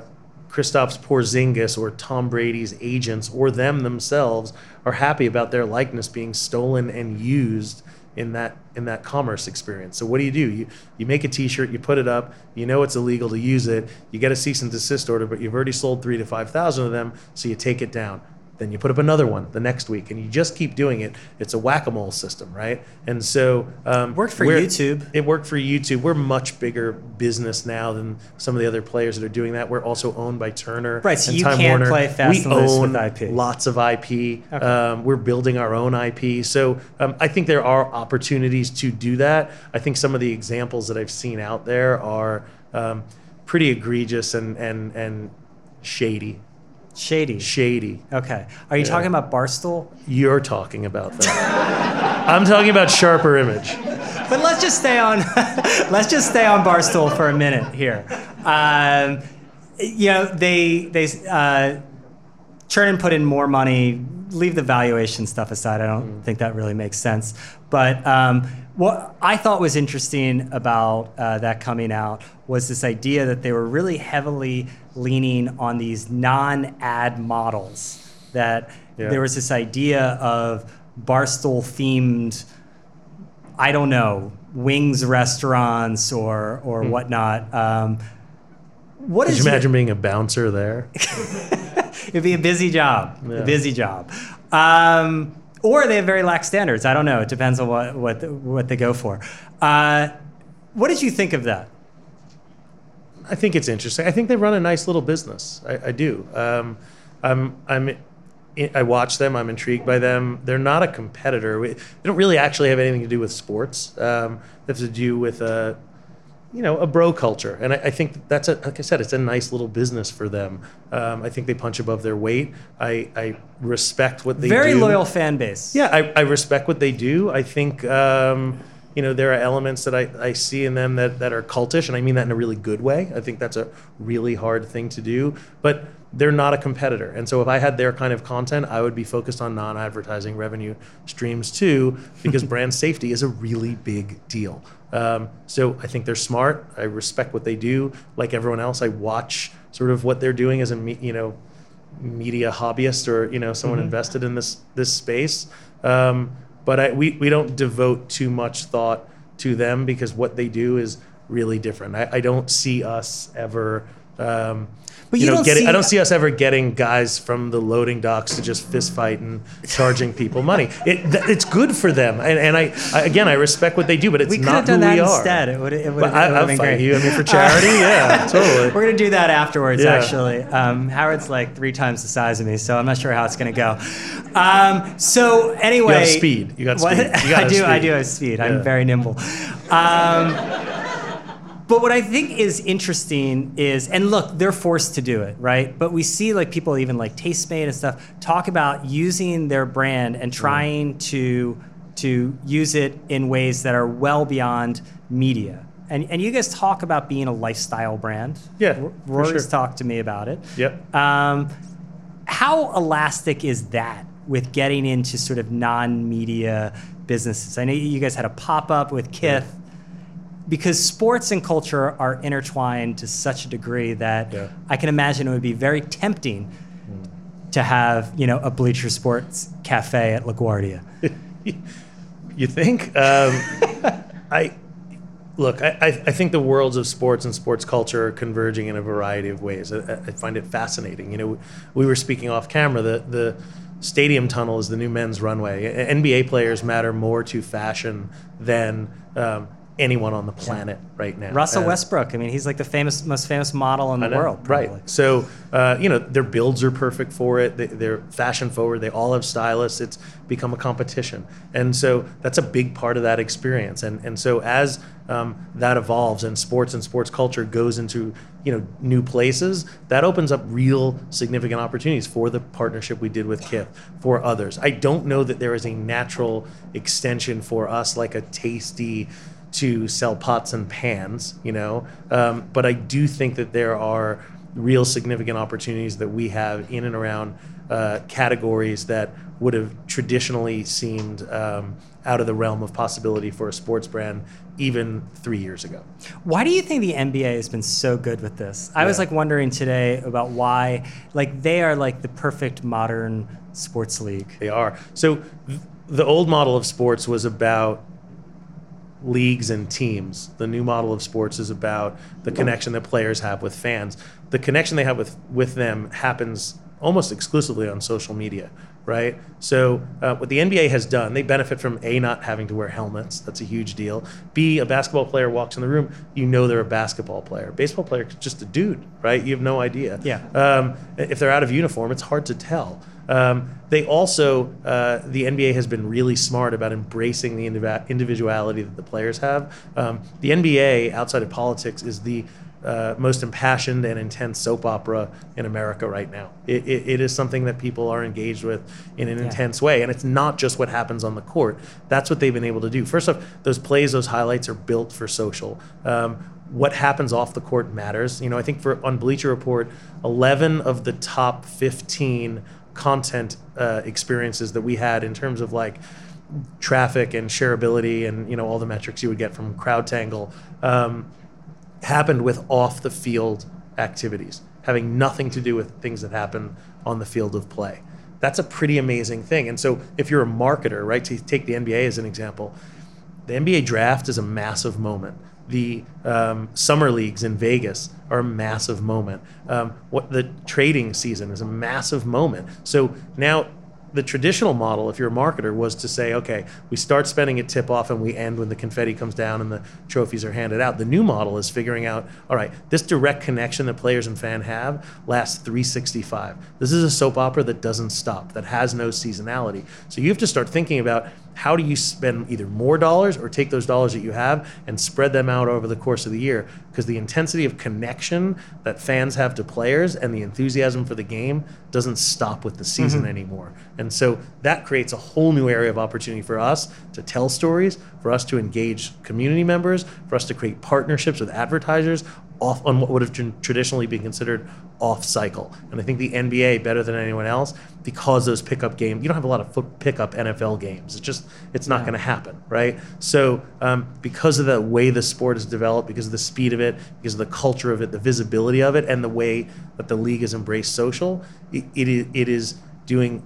Speaker 2: Porzingis or Tom Brady's agents or them themselves are happy about their likeness being stolen and used in that in that commerce experience. So what do you do? You you make a T-shirt, you put it up, you know it's illegal to use it, you get a cease and desist order, but you've already sold three to five thousand of them, so you take it down. Then you put up another one the next week, and you just keep doing it. It's a whack-a-mole system, right? And so um,
Speaker 1: Worked for YouTube.
Speaker 2: It worked for YouTube. We're much bigger business now than some of the other players that are doing that. We're also owned by Turner.
Speaker 1: Right, so
Speaker 2: and
Speaker 1: you
Speaker 2: Time
Speaker 1: can't
Speaker 2: Warner.
Speaker 1: play fast
Speaker 2: we
Speaker 1: and
Speaker 2: own
Speaker 1: with IP.
Speaker 2: Lots of IP. Um, we're building our own IP. So um, I think there are opportunities to do that. I think some of the examples that I've seen out there are um, pretty egregious and and and shady.
Speaker 1: Shady.
Speaker 2: Shady.
Speaker 1: Okay. Are you talking about Barstool?
Speaker 2: You're talking about that. I'm talking about sharper image.
Speaker 1: But let's just stay on. let's just stay on Barstool for a minute here. Um, you know, they they uh, Chernin put in more money. Leave the valuation stuff aside. I don't think that really makes sense. But um, what I thought was interesting about uh, that coming out was this idea that they were really heavily leaning on these non-ad models. That
Speaker 2: Yeah.
Speaker 1: there was this idea of Barstool themed I don't know, wings restaurants or or whatnot. Um, what
Speaker 2: Could
Speaker 1: is
Speaker 2: you
Speaker 1: your-
Speaker 2: imagine being a bouncer there?
Speaker 1: It'd be a busy job.
Speaker 2: Yeah.
Speaker 1: A busy job. Um, or they have very lax standards. I don't know. It depends on what what what they go for. Uh, what did you think of that?
Speaker 2: I think it's interesting. I think they run a nice little business. I, I do. Um, I'm, I'm, I watch them. I'm intrigued by them. They're not a competitor. We, they don't really actually have anything to do with sports. Um, they have to do with a, you know, a bro culture. And I, I think that's a, like I said, it's a nice little business for them. Um, I think they punch above their weight. I, I respect what they do.
Speaker 1: very
Speaker 2: do.
Speaker 1: loyal fan base.
Speaker 2: Yeah, I, I respect what they do. I think um, you know there are elements that I, I see in them that, that are cultish, and I mean that in a really good way. I think that's a really hard thing to do, but they're not a competitor. And so if I had their kind of content, I would be focused on non-advertising revenue streams too, because brand safety is a really big deal. Um, so I think they're smart. I respect what they do. Like everyone else, I watch sort of what they're doing as a me- you know media hobbyist or you know someone invested in this this space. Um, but I, we we don't devote too much thought to them because what they do is really different. I, I don't see us ever. Um,
Speaker 1: But
Speaker 2: you
Speaker 1: you
Speaker 2: know,
Speaker 1: don't
Speaker 2: getting, I don't see us ever getting guys from the loading docks to just fist fight and charging people money. It, th- it's good for them, and, and I, I again I respect what they do, but it's
Speaker 1: we could
Speaker 2: not
Speaker 1: done
Speaker 2: who
Speaker 1: that
Speaker 2: we are.
Speaker 1: instead. It would it would have been great.
Speaker 2: you. I mean, for charity, yeah, totally.
Speaker 1: We're gonna do that afterwards.
Speaker 2: Yeah.
Speaker 1: Actually, um, Howard's like three times the size of me, so I'm not sure how it's gonna go. Um, so anyway,
Speaker 2: You have speed. You got
Speaker 1: What-
Speaker 2: speed. You got
Speaker 1: I do. I do have speed. I'm very nimble. Um, but what I think is interesting is, and look, they're forced to do it, right? But we see like people, even like Tastemade and stuff, talk about using their brand and trying to to use it in ways that are well beyond media. And, and you guys talk about being a lifestyle brand.
Speaker 2: Yeah,
Speaker 1: R- Rory's
Speaker 2: sure.
Speaker 1: talked to me about it.
Speaker 2: Yep.
Speaker 1: Um, how elastic is that with getting into sort of non-media businesses? I know you guys had a pop-up with Kith because sports and culture are intertwined to such a degree that
Speaker 2: Yeah.
Speaker 1: I can imagine it would be very tempting to have, you know, a Bleacher Sports cafe at LaGuardia.
Speaker 2: You think? Um, I look. I, I I think the worlds of sports and sports culture are converging in a variety of ways. I, I find it fascinating. You know, we were speaking off camera. The the stadium tunnel is the new men's runway. NBA players matter more to fashion than um, anyone on the planet right now.
Speaker 1: Russell
Speaker 2: Uh,
Speaker 1: Westbrook, I mean, he's like the famous, most famous model in the world, probably.
Speaker 2: Right. So, uh, you know, their builds are perfect for it. They, they're fashion forward. They all have stylists. It's become a competition. And so that's a big part of that experience. And, and so as um, that evolves and sports and sports culture goes into, you know, new places, that opens up real significant opportunities for the partnership we did with Kith, for others. I don't know that there is a natural extension for us like a tasty, to sell pots and pans, you know. Um, but I do think that there are real significant opportunities that we have in and around uh, categories that would have traditionally seemed um, out of the realm of possibility for a sports brand even three years ago.
Speaker 1: Why do you think the NBA has been so good with this? I was like wondering today about why, like they are like the perfect modern sports league.
Speaker 2: They are. So th- the old model of sports was about leagues and teams. The new model of sports is about the connection that players have with fans. The connection they have with with them happens almost exclusively on social media, right? So uh, what the NBA has done, they benefit from a not having to wear helmets. That's a huge deal. B a basketball player walks in the room, you know they're a basketball player. Baseball player is just a dude, right? You have no idea.
Speaker 1: Yeah.
Speaker 2: Um, if they're out of uniform, it's hard to tell. Um, they also, uh, the NBA has been really smart about embracing the individuality that the players have. Um, the NBA, outside of politics, is the uh, most impassioned and intense soap opera in America right now. It, it, it is something that people are engaged with in an intense way, and it's not just what happens on the court. That's what they've been able to do. First off, those plays, those highlights are built for social. Um, what happens off the court matters. You know, I think for on Bleacher Report, 11 of the top 15 content uh, experiences that we had in terms of like traffic and shareability and you know all the metrics you would get from CrowdTangle um, happened with off the field activities, having nothing to do with things that happen on the field of play. That's a pretty amazing thing. And so, if you're a marketer, right, to take the NBA as an example, the NBA draft is a massive moment. The um, summer leagues in Vegas are a massive moment. Um, what the trading season is a massive moment. So now the traditional model, if you're a marketer, was to say, okay, we start spending at tip off and we end when the confetti comes down and the trophies are handed out. The new model is figuring out, all right, this direct connection that players and fan have lasts 365. This is a soap opera that doesn't stop, that has no seasonality. So you have to start thinking about how do you spend either more dollars or take those dollars that you have and spread them out over the course of the year? Because the intensity of connection that fans have to players and the enthusiasm for the game doesn't stop with the season mm-hmm. anymore. And so that creates a whole new area of opportunity for us to tell stories for us to engage community members for us to create partnerships with advertisers off on what would have traditionally been considered off cycle. And I think the NBA better than anyone else because those pickup games. You don't have a lot of foot pickup NFL games. It's just it's not going to happen, right? So um, because of the way the sport is developed, because of the speed of it, because of the culture of it, the visibility of it, and the way that the league has embraced social, it, it, it is doing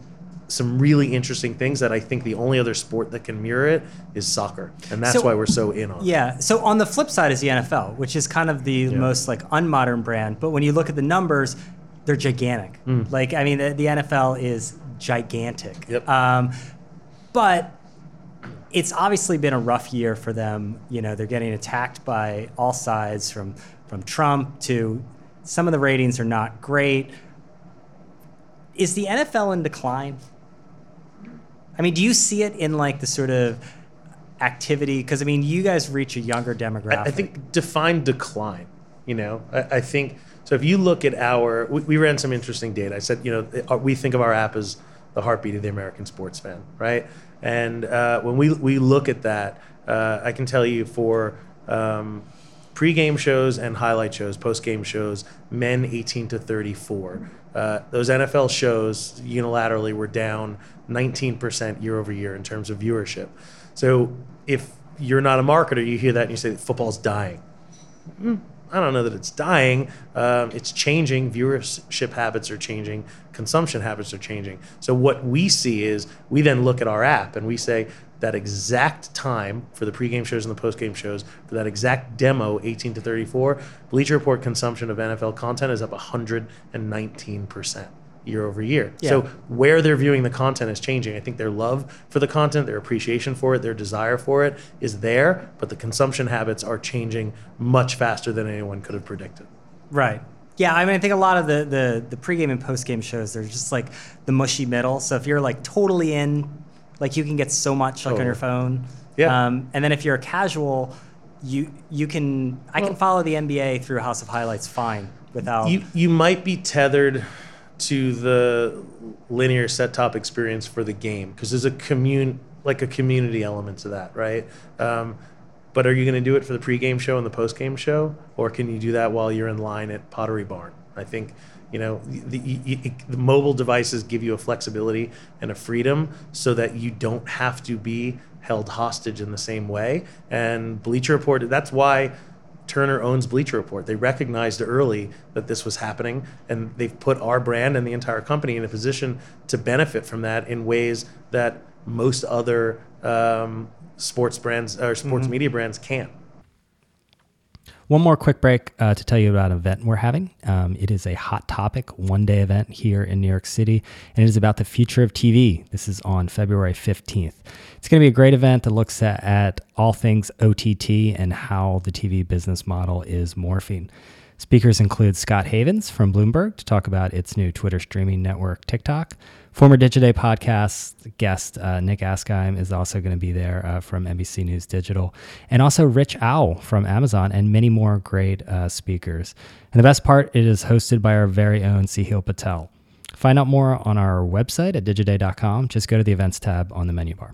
Speaker 2: some really interesting things that I think the only other sport that can mirror it is soccer, and that's
Speaker 1: So-
Speaker 2: why we're so in on. it.
Speaker 1: Yeah. So on the flip side is the NFL, which is kind of the most like unmodern brand. But when you look at the numbers, they're gigantic. Like I mean, the, the NFL is gigantic.
Speaker 2: Yep.
Speaker 1: Um, but it's obviously been a rough year for them. You know, they're getting attacked by all sides, from from Trump to some of the ratings are not great. Is the NFL in decline? I mean, do you see it in like the sort of activity? Because I mean, you guys reach a younger demographic.
Speaker 2: I, I think define decline. You know, I, I think so. If you look at our, we, we ran some interesting data. I said, you know, uh, we think of our app as the heartbeat of the American sports fan, right? And uh, when we we look at that, uh, I can tell you for um, pre-game shows and highlight shows, post-game shows, men 18 to 34. Uh, those NFL shows unilaterally were down 19% year over year in terms of viewership. So if you're not a marketer, you hear that and you say football's dying. I don't know that it's dying. Um, it's changing. Viewership habits are changing. Consumption habits are changing. So what we see is we then look at our app and we say that exact time for the pregame shows and the postgame shows for that exact demo, 18 to 34, Bleacher Report consumption of NFL content is up 119 percent year over year.
Speaker 1: Yeah.
Speaker 2: So where they're viewing the content is changing. I think their love for the content, their appreciation for it, their desire for it is there, but the consumption habits are changing much faster than anyone could have predicted.
Speaker 1: Right. Yeah, I mean, I think a lot of the the the pregame and postgame shows they're just like the mushy middle. So if you're like totally in, like you can get so much like on your phone.
Speaker 2: Yeah.
Speaker 1: Um, and then if you're a casual, you you can I can follow the NBA through House of Highlights fine without.
Speaker 2: You you might be tethered to the linear set top experience for the game because there's a commune like a community element to that, right? Um, but are you going to do it for the pregame show and the postgame show, or can you do that while you're in line at Pottery Barn, I think you know the, the, the, mobile devices give you a flexibility and a freedom so that you don't have to be held hostage in the same way. And Bleacher Report, that's why Turner owns Bleacher Report. They recognized early that this was happening, and they've put our brand and the entire company in a position to benefit from that in ways that most other um, sports brands or sports mm-hmm. media brands can't.
Speaker 3: One more quick break uh, to tell you about an event we're having. Um, it is a hot topic one day event here in New York City, and it is about the future of TV. This is on February 15th. It's going to be a great event that looks at, at all things OTT and how the TV business model is morphing. Speakers include Scott Havens from Bloomberg to talk about its new Twitter streaming network, TicToc. Former Digiday podcast guest uh, Nick Ascheim is also going to be there uh, from NBC News Digital, and also Rich Owl from Amazon, and many more great uh, speakers. And the best part, it is hosted by our very own Sahil Patel. Find out more on our website at digiday.com. Just go to the events tab on the menu bar.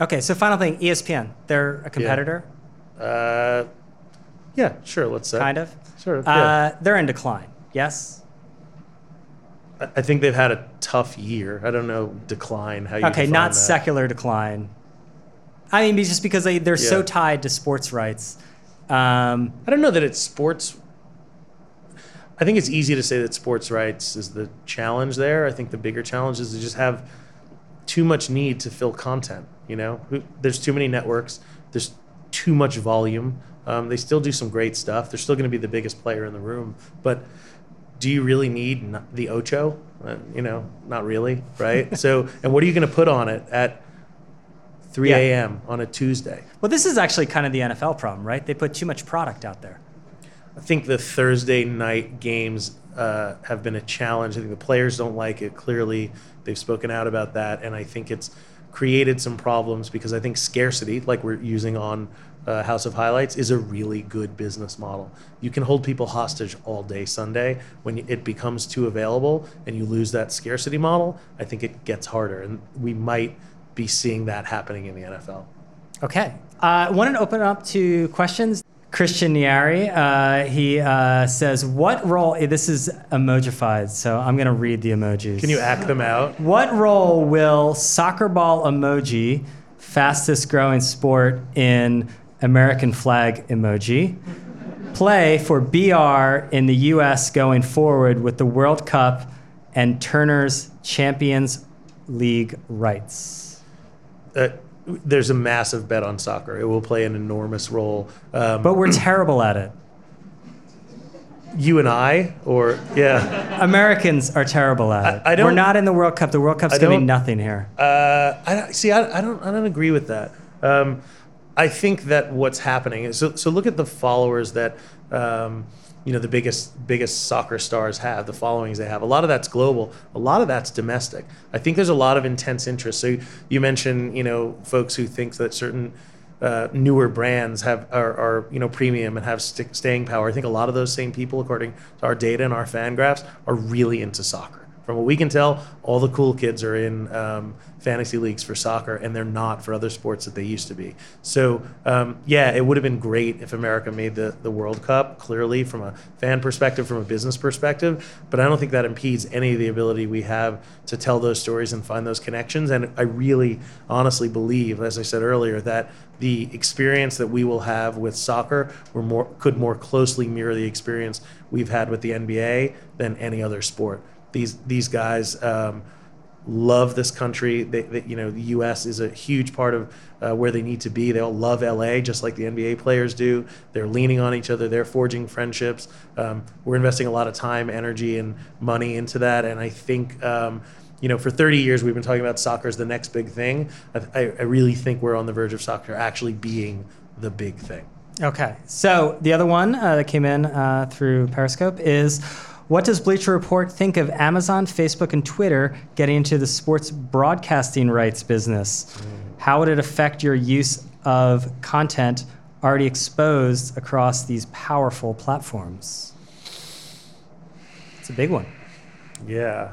Speaker 1: Okay, so final thing ESPN, they're a competitor?
Speaker 2: Yeah, uh, yeah sure, let's say.
Speaker 1: Kind of?
Speaker 2: Sure.
Speaker 1: Uh, yeah. They're in decline, yes?
Speaker 2: I think they've had a tough year. I don't know decline. How you
Speaker 1: okay? Not
Speaker 2: that.
Speaker 1: secular decline. I mean, just because they they're yeah. so tied to sports rights. Um,
Speaker 2: I don't know that it's sports. I think it's easy to say that sports rights is the challenge there. I think the bigger challenge is to just have too much need to fill content. You know, there's too many networks. There's too much volume. Um, they still do some great stuff. They're still going to be the biggest player in the room, but do you really need the Ocho? Uh, you know, not really, right? so, and what are you going to put on it at 3 yeah. a.m. on a Tuesday?
Speaker 1: Well, this is actually kind of the NFL problem, right? They put too much product out there.
Speaker 2: I think the Thursday night games uh, have been a challenge. I think the players don't like it. Clearly, they've spoken out about that, and I think it's created some problems because I think scarcity, like we're using on uh, House of Highlights is a really good business model. You can hold people hostage all day Sunday. When it becomes too available and you lose that scarcity model, I think it gets harder. And we might be seeing that happening in the NFL.
Speaker 1: Okay. Uh, I want to open up to questions. Christian Niari, uh, he uh, says, What role, this is emojified, so I'm going to read the emojis.
Speaker 2: Can you act them out?
Speaker 1: What role will soccer ball emoji, fastest growing sport in American flag emoji, play for BR in the US going forward with the World Cup and Turner's Champions League rights?
Speaker 2: Uh, there's a massive bet on soccer. It will play an enormous role.
Speaker 1: Um, but we're terrible at it.
Speaker 2: You and I, or yeah,
Speaker 1: Americans are terrible at it. I, I don't, we're not in the World Cup. The World Cup's going to be nothing here.
Speaker 2: Uh, I see. I, I, don't. I don't agree with that. Um, I think that what's happening is so, so look at the followers that um, you know the biggest biggest soccer stars have the followings they have. A lot of that's global. A lot of that's domestic. I think there's a lot of intense interest. So you, mentioned you know folks who think that certain uh, newer brands have are, are, you know premium and have st- staying power. I think a lot of those same people according to our data and our fan graphs are really into soccer from what we can tell, all the cool kids are in um, fantasy leagues for soccer, and they're not for other sports that they used to be. So, um, yeah, it would have been great if America made the, the World Cup, clearly, from a fan perspective, from a business perspective. But I don't think that impedes any of the ability we have to tell those stories and find those connections. And I really honestly believe, as I said earlier, that the experience that we will have with soccer more, could more closely mirror the experience we've had with the NBA than any other sport. These these guys um, love this country. They, you know, the U.S. is a huge part of uh, where they need to be. They all love L.A. just like the NBA players do. They're leaning on each other. They're forging friendships. Um, we're investing a lot of time, energy, and money into that. And I think. Um, you know, for 30 years we've been talking about soccer as the next big thing. I, I really think we're on the verge of soccer actually being the big thing.
Speaker 1: Okay, so the other one uh, that came in uh, through Periscope is what does Bleacher Report think of Amazon, Facebook, and Twitter getting into the sports broadcasting rights business? How would it affect your use of content already exposed across these powerful platforms? It's a big one.
Speaker 2: Yeah.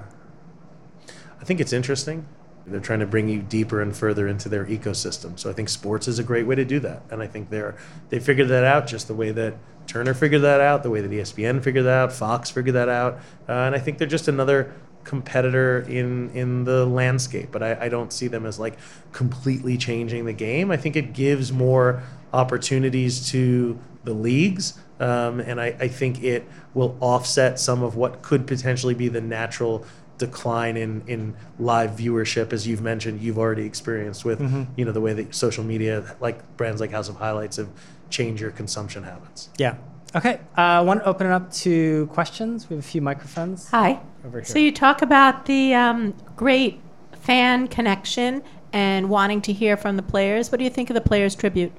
Speaker 2: I think it's interesting. They're trying to bring you deeper and further into their ecosystem. So I think sports is a great way to do that. And I think they're they figured that out just the way that Turner figured that out, the way that ESPN figured that out, Fox figured that out, uh, and I think they're just another competitor in in the landscape. But I, I don't see them as like completely changing the game. I think it gives more opportunities to the leagues, um, and I, I think it will offset some of what could potentially be the natural decline in in live viewership as you've mentioned you've already experienced with you know the way that social media like brands like house of highlights have changed your consumption habits
Speaker 1: Yeah. Okay. Uh, I want to open it up to questions. We have a few microphones.
Speaker 4: Hi.
Speaker 1: Over here.
Speaker 4: So you talk about the um, great fan connection and wanting to hear from the players. What do you think of the Players' Tribune?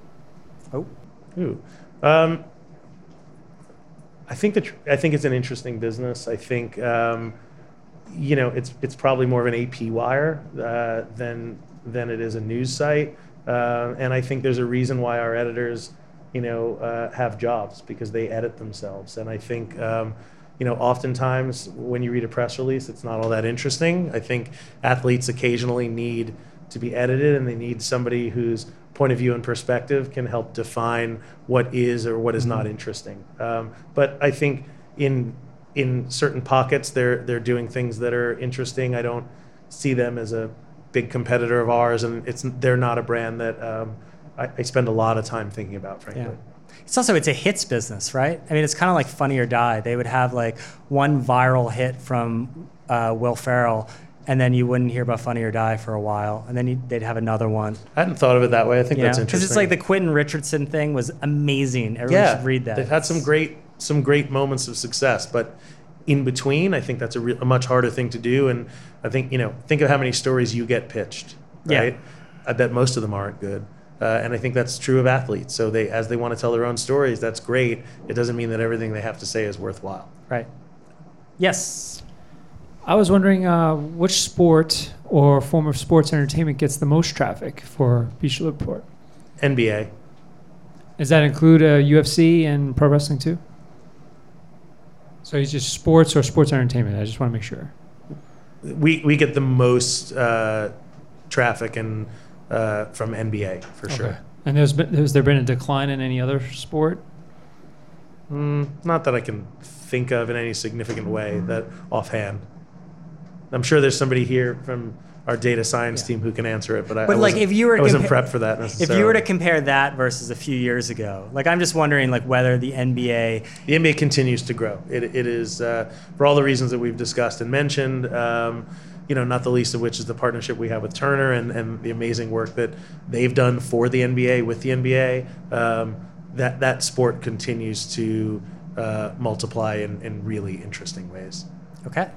Speaker 1: Oh.
Speaker 2: Ooh. Um, I think that I think it's an interesting business. I think um, you know it's it's probably more of an AP wire uh, than than it is a news site, uh, and I think there's a reason why our editors, you know, uh, have jobs because they edit themselves, and I think. Um, you know, oftentimes when you read a press release, it's not all that interesting. I think athletes occasionally need to be edited and they need somebody whose point of view and perspective can help define what is or what is not interesting. Um, but I think in in certain pockets they're they're doing things that are interesting. I don't see them as a big competitor of ours, and it's they're not a brand that um, I, I spend a lot of time thinking about, frankly.
Speaker 1: Yeah. It's also it's a hits business, right? I mean, it's kind of like Funny or Die. They would have like one viral hit from uh, Will Ferrell, and then you wouldn't hear about Funny or Die for a while, and then you, they'd have another one.
Speaker 2: I hadn't thought of it that way. I think
Speaker 1: You
Speaker 2: that's
Speaker 1: know,
Speaker 2: interesting.
Speaker 1: it's like the Quentin Richardson thing was amazing. Everyone
Speaker 2: yeah,
Speaker 1: should read that.
Speaker 2: They've had some great some great moments of success, but in between, I think that's a, re- a much harder thing to do. And I think you know, think of how many stories you get pitched,
Speaker 1: Yeah.
Speaker 2: right? I bet most of them aren't good. Uh, and I think that's true of athletes. So they, as they want to tell their own stories, that's great. It doesn't mean that everything they have to say is worthwhile.
Speaker 1: right. Yes.
Speaker 5: I was wondering uh, which sport or form of sports entertainment gets the most traffic for Bleacher Report.
Speaker 2: NBA,
Speaker 5: Does that include uh, UFC and pro wrestling too? So it's just sports or sports entertainment. I just want to make sure.
Speaker 2: we we get the most uh, traffic and uh, from NBA for sure.
Speaker 5: And there's been, has there been a decline in any other sport?
Speaker 2: Mm, not that I can think of in any significant way that offhand. I'm sure there's somebody here from our data science
Speaker 1: Yeah.
Speaker 2: team who can answer it, but I,
Speaker 1: But,
Speaker 2: I
Speaker 1: like,
Speaker 2: wasn't-
Speaker 1: if you were
Speaker 2: I wasn't
Speaker 1: compa-
Speaker 2: prepped for that necessarily.
Speaker 1: If you were to compare that versus a few years ago, like I'm just wondering, like whether the NBA,
Speaker 2: the NBA continues to grow. It, it is uh, for all the reasons that we've discussed and mentioned. Um, you know, not the least of which is the partnership we have with Turner and, and the amazing work that they've done for the NBA with the NBA. Um, that that sport continues to uh, multiply in, in really interesting ways.
Speaker 1: okay,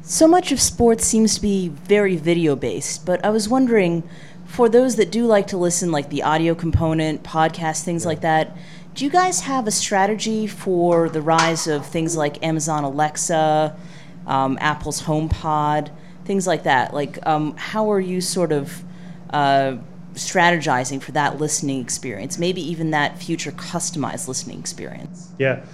Speaker 6: So much of sports seems to be very video based, but I was wondering for those that do like to listen, like the audio component, podcast, things like that, do you guys have a strategy for the rise of things like Amazon Alexa, um, Apple's HomePod, things like that? Like, um, how are you sort of uh, strategizing for that listening experience? Maybe even that future customized listening experience?
Speaker 2: Yeah.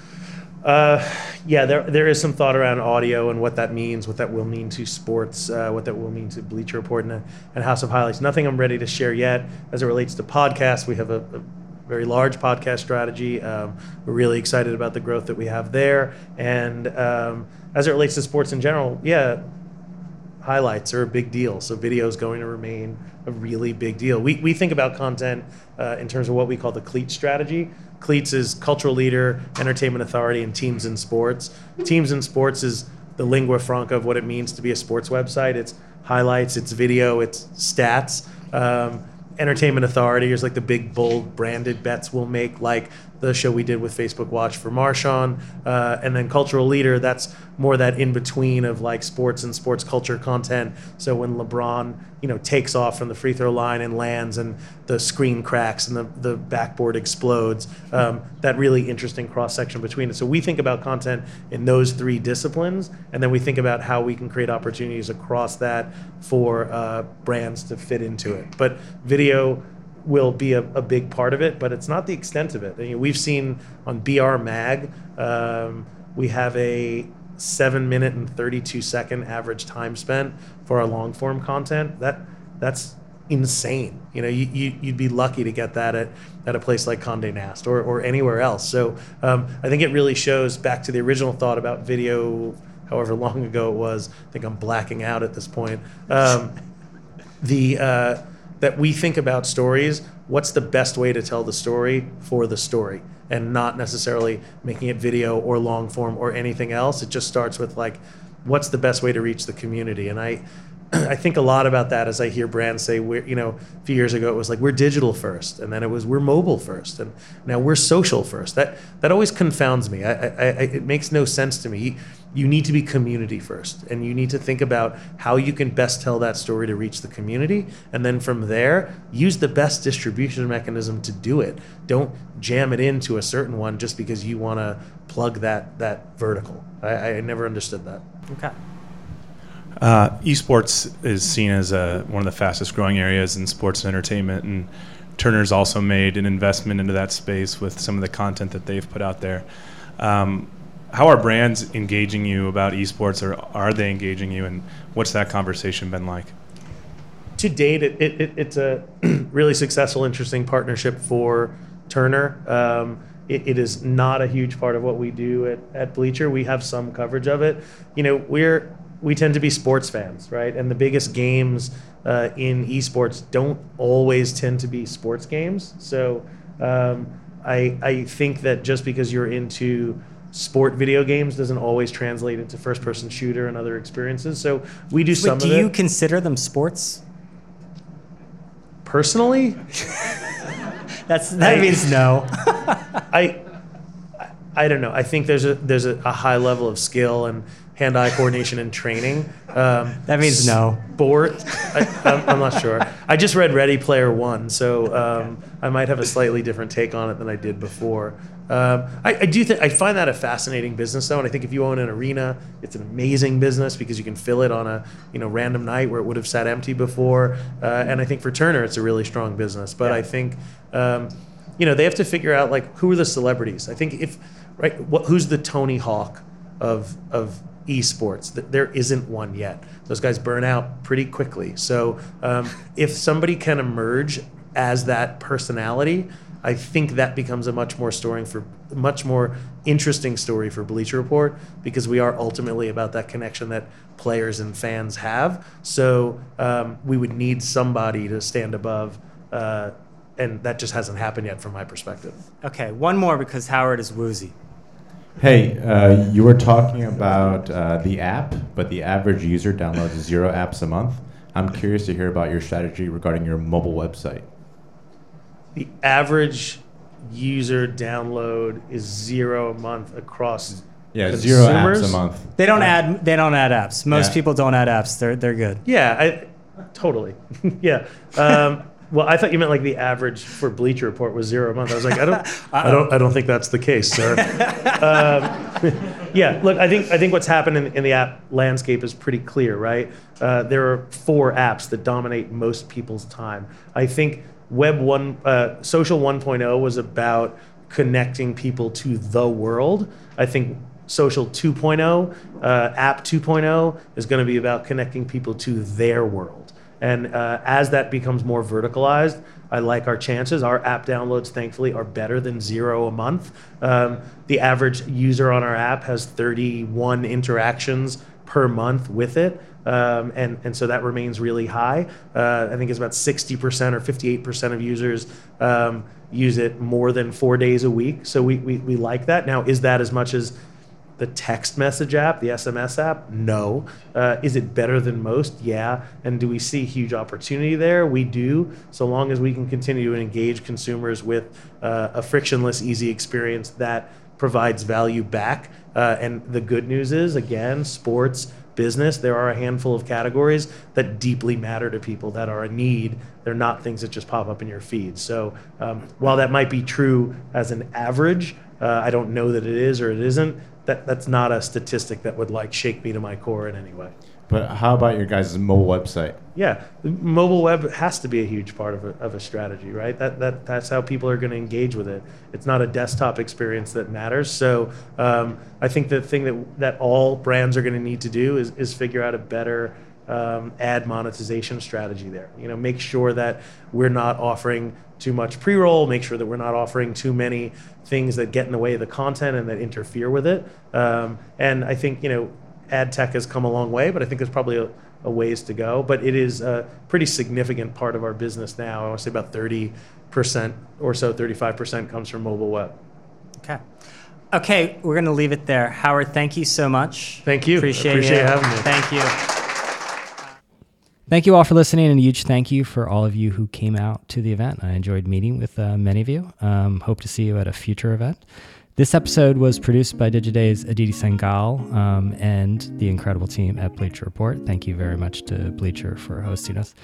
Speaker 2: Uh, yeah, there, there is some thought around audio and what that means, what that will mean to sports, uh, what that will mean to Bleacher Report and, and House of Highlights. Nothing I'm ready to share yet as it relates to podcasts. We have a, a very large podcast strategy. Um, we're really excited about the growth that we have there. And um, as it relates to sports in general, yeah, highlights are a big deal. So video is going to remain a really big deal. We, we think about content uh, in terms of what we call the cleat strategy. Cleats is cultural leader, entertainment authority, and teams in sports. Teams in sports is the lingua franca of what it means to be a sports website. It's highlights, it's video, it's stats. Um, entertainment authority is like the big bold branded bets we'll make like the show we did with facebook watch for marshawn uh, and then cultural leader that's more that in between of like sports and sports culture content. So when lebron you know takes off from the free throw line and lands and the screen cracks and the, the backboard explodes um, that really interesting cross section between it. So we think about content in those three disciplines and then we think about how we can create opportunities across that for uh, brands to fit into it. But video will be a, a big part of it, but it's not the extent of it. We've seen on BR Mag, um, we have a seven minute and 32 second average time spent for our long form content. That that's insane. You know, you, you, you'd be lucky to get that at, at a place like Condé Nast or, or anywhere else. So um, I think it really shows back to the original thought about video, however long ago it was. I think I'm blacking out at this point. Um, the uh, that we think about stories. What's the best way to tell the story for the story, and not necessarily making it video or long form or anything else. It just starts with like, what's the best way to reach the community, and I. I think a lot about that as I hear brands say, we're, you know, a few years ago it was like we're digital first, and then it was we're mobile first, and now we're social first. That that always confounds me. I, I, I, it makes no sense to me. You need to be community first, and you need to think about how you can best tell that story to reach the community, and then from there, use the best distribution mechanism to do it. Don't jam it into a certain one just because you want to plug that that vertical. I, I never understood that.
Speaker 1: Okay.
Speaker 7: Uh, esports is seen as a, one of the fastest growing areas in sports and entertainment, and Turner's also made an investment into that space with some of the content that they've put out there. Um, how are brands engaging you about esports, or are they engaging you, and what's that conversation been like?
Speaker 2: To date, it, it, it it's a really successful, interesting partnership for Turner. Um, it, it is not a huge part of what we do at, at Bleacher. We have some coverage of it. You know, we're we tend to be sports fans, right? And the biggest games uh, in esports don't always tend to be sports games. So um, I, I think that just because you're into sport video games doesn't always translate into first person shooter and other experiences. So we do some
Speaker 1: Wait, do
Speaker 2: of
Speaker 1: you consider them sports?
Speaker 2: Personally,
Speaker 1: That's that
Speaker 2: I-
Speaker 1: means no.
Speaker 2: I, I don't know. I think there's a there's a, a high level of skill and hand-eye coordination and training. Um,
Speaker 1: That means no.
Speaker 2: Sport. I, I'm, I'm not sure. I just read Ready Player One, so um, I might have a slightly different take on it than I did before. Um, I, I do think I find that a fascinating business, though, and I think if you own an arena, it's an amazing business because you can fill it on a you know random night where it would have sat empty before. Uh, and I think for Turner, it's a really strong business. But I think um, you know they have to figure out like who are the celebrities. I think if right, what, who's the Tony Hawk of of esports? There isn't one yet. Those guys burn out pretty quickly. So um, if somebody can emerge as that personality, I think that becomes a much more story for much more interesting story for Bleacher Report because we are ultimately about that connection that players and fans have. So um, we would need somebody to stand above, uh, and that just hasn't happened yet from my perspective.
Speaker 1: Okay, one more because Howard is woozy.
Speaker 8: Hey, uh, you were talking about uh, the app, but the average user downloads zero apps a month. I'm curious to hear about your strategy regarding your mobile website.
Speaker 2: The average user download is zero a month across
Speaker 8: Yeah, zero apps a month.
Speaker 1: They don't add they don't add apps. Most
Speaker 8: Yeah.
Speaker 1: people don't add apps. They're they're good.
Speaker 2: Yeah, I, totally. yeah. Um, well, I thought you meant like the average for Bleacher Report was zero a month. I was like, I don't, I don't, I don't think that's the case, sir. um, yeah, look, I think I think what's happened in, in the app landscape is pretty clear, right? Uh, there are four apps that dominate most people's time. I think Web one, uh, Social 1.0 was about connecting people to the world. I think Social 2.0, uh, App 2.0 is going to be about connecting people to their world. And uh, as that becomes more verticalized, I like our chances. Our app downloads, thankfully, are better than zero a month. Um, the average user on our app has 31 interactions per month with it. Um, and, and so that remains really high. Uh, I think it's about 60% or 58% of users um, use it more than four days a week. So we, we, we like that. Now, is that as much as the text message app, the SMS app? No. Uh, is it better than most? Yeah. And do we see huge opportunity there? We do, so long as we can continue to engage consumers with uh, a frictionless, easy experience that provides value back. Uh, and the good news is, again, sports, business, there are a handful of categories that deeply matter to people that are a need. They're not things that just pop up in your feed. So um, while that might be true as an average, uh, I don't know that it is or it isn't. That that's not a statistic that would like shake me to my core in any way.
Speaker 8: But how about your guys' mobile website?
Speaker 2: Yeah, mobile web has to be a huge part of a, of a strategy, right? That, that that's how people are going to engage with it. It's not a desktop experience that matters. So um, I think the thing that that all brands are going to need to do is is figure out a better um, ad monetization strategy there. You know, make sure that we're not offering too much pre-roll. Make sure that we're not offering too many things that get in the way of the content and that interfere with it. Um, and I think you know, ad tech has come a long way, but I think there's probably a, a ways to go. But it is a pretty significant part of our business now. I want to say about 30 percent or so, 35 percent comes from mobile web.
Speaker 1: Okay. Okay, we're going to leave it there. Howard, thank you so much.
Speaker 2: Thank you.
Speaker 1: Appreciate,
Speaker 2: Appreciate
Speaker 1: you.
Speaker 2: having me.
Speaker 1: Thank you.
Speaker 3: Thank you all for listening, and a huge thank you for all of you who came out to the event. I enjoyed meeting with uh, many of you. Um, hope to see you at a future event. This episode was produced by Digiday's Aditi Sangal um, and the incredible team at Bleacher Report. Thank you very much to Bleacher for hosting us.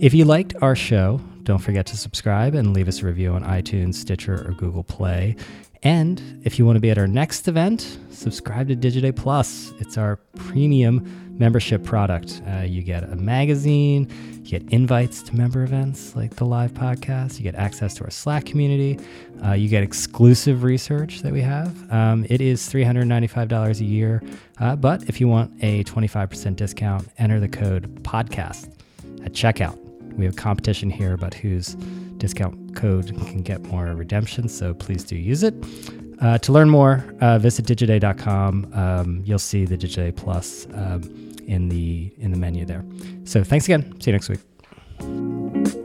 Speaker 3: If you liked our show, don't forget to subscribe and leave us a review on iTunes, Stitcher, or Google Play. And if you want to be at our next event, subscribe to Digiday Plus. It's our premium membership product. Uh, you get a magazine, you get invites to member events like the live podcast, you get access to our Slack community, uh, you get exclusive research that we have. Um, it is $395 a year, uh, but if you want a 25% discount, enter the code podcast at checkout. We have competition here about whose discount code can get more redemption, so please do use it. Uh, to learn more, uh, visit digiday.com. Um, you'll see the Digiday Plus um, in the in the menu there. So thanks again. See you next week.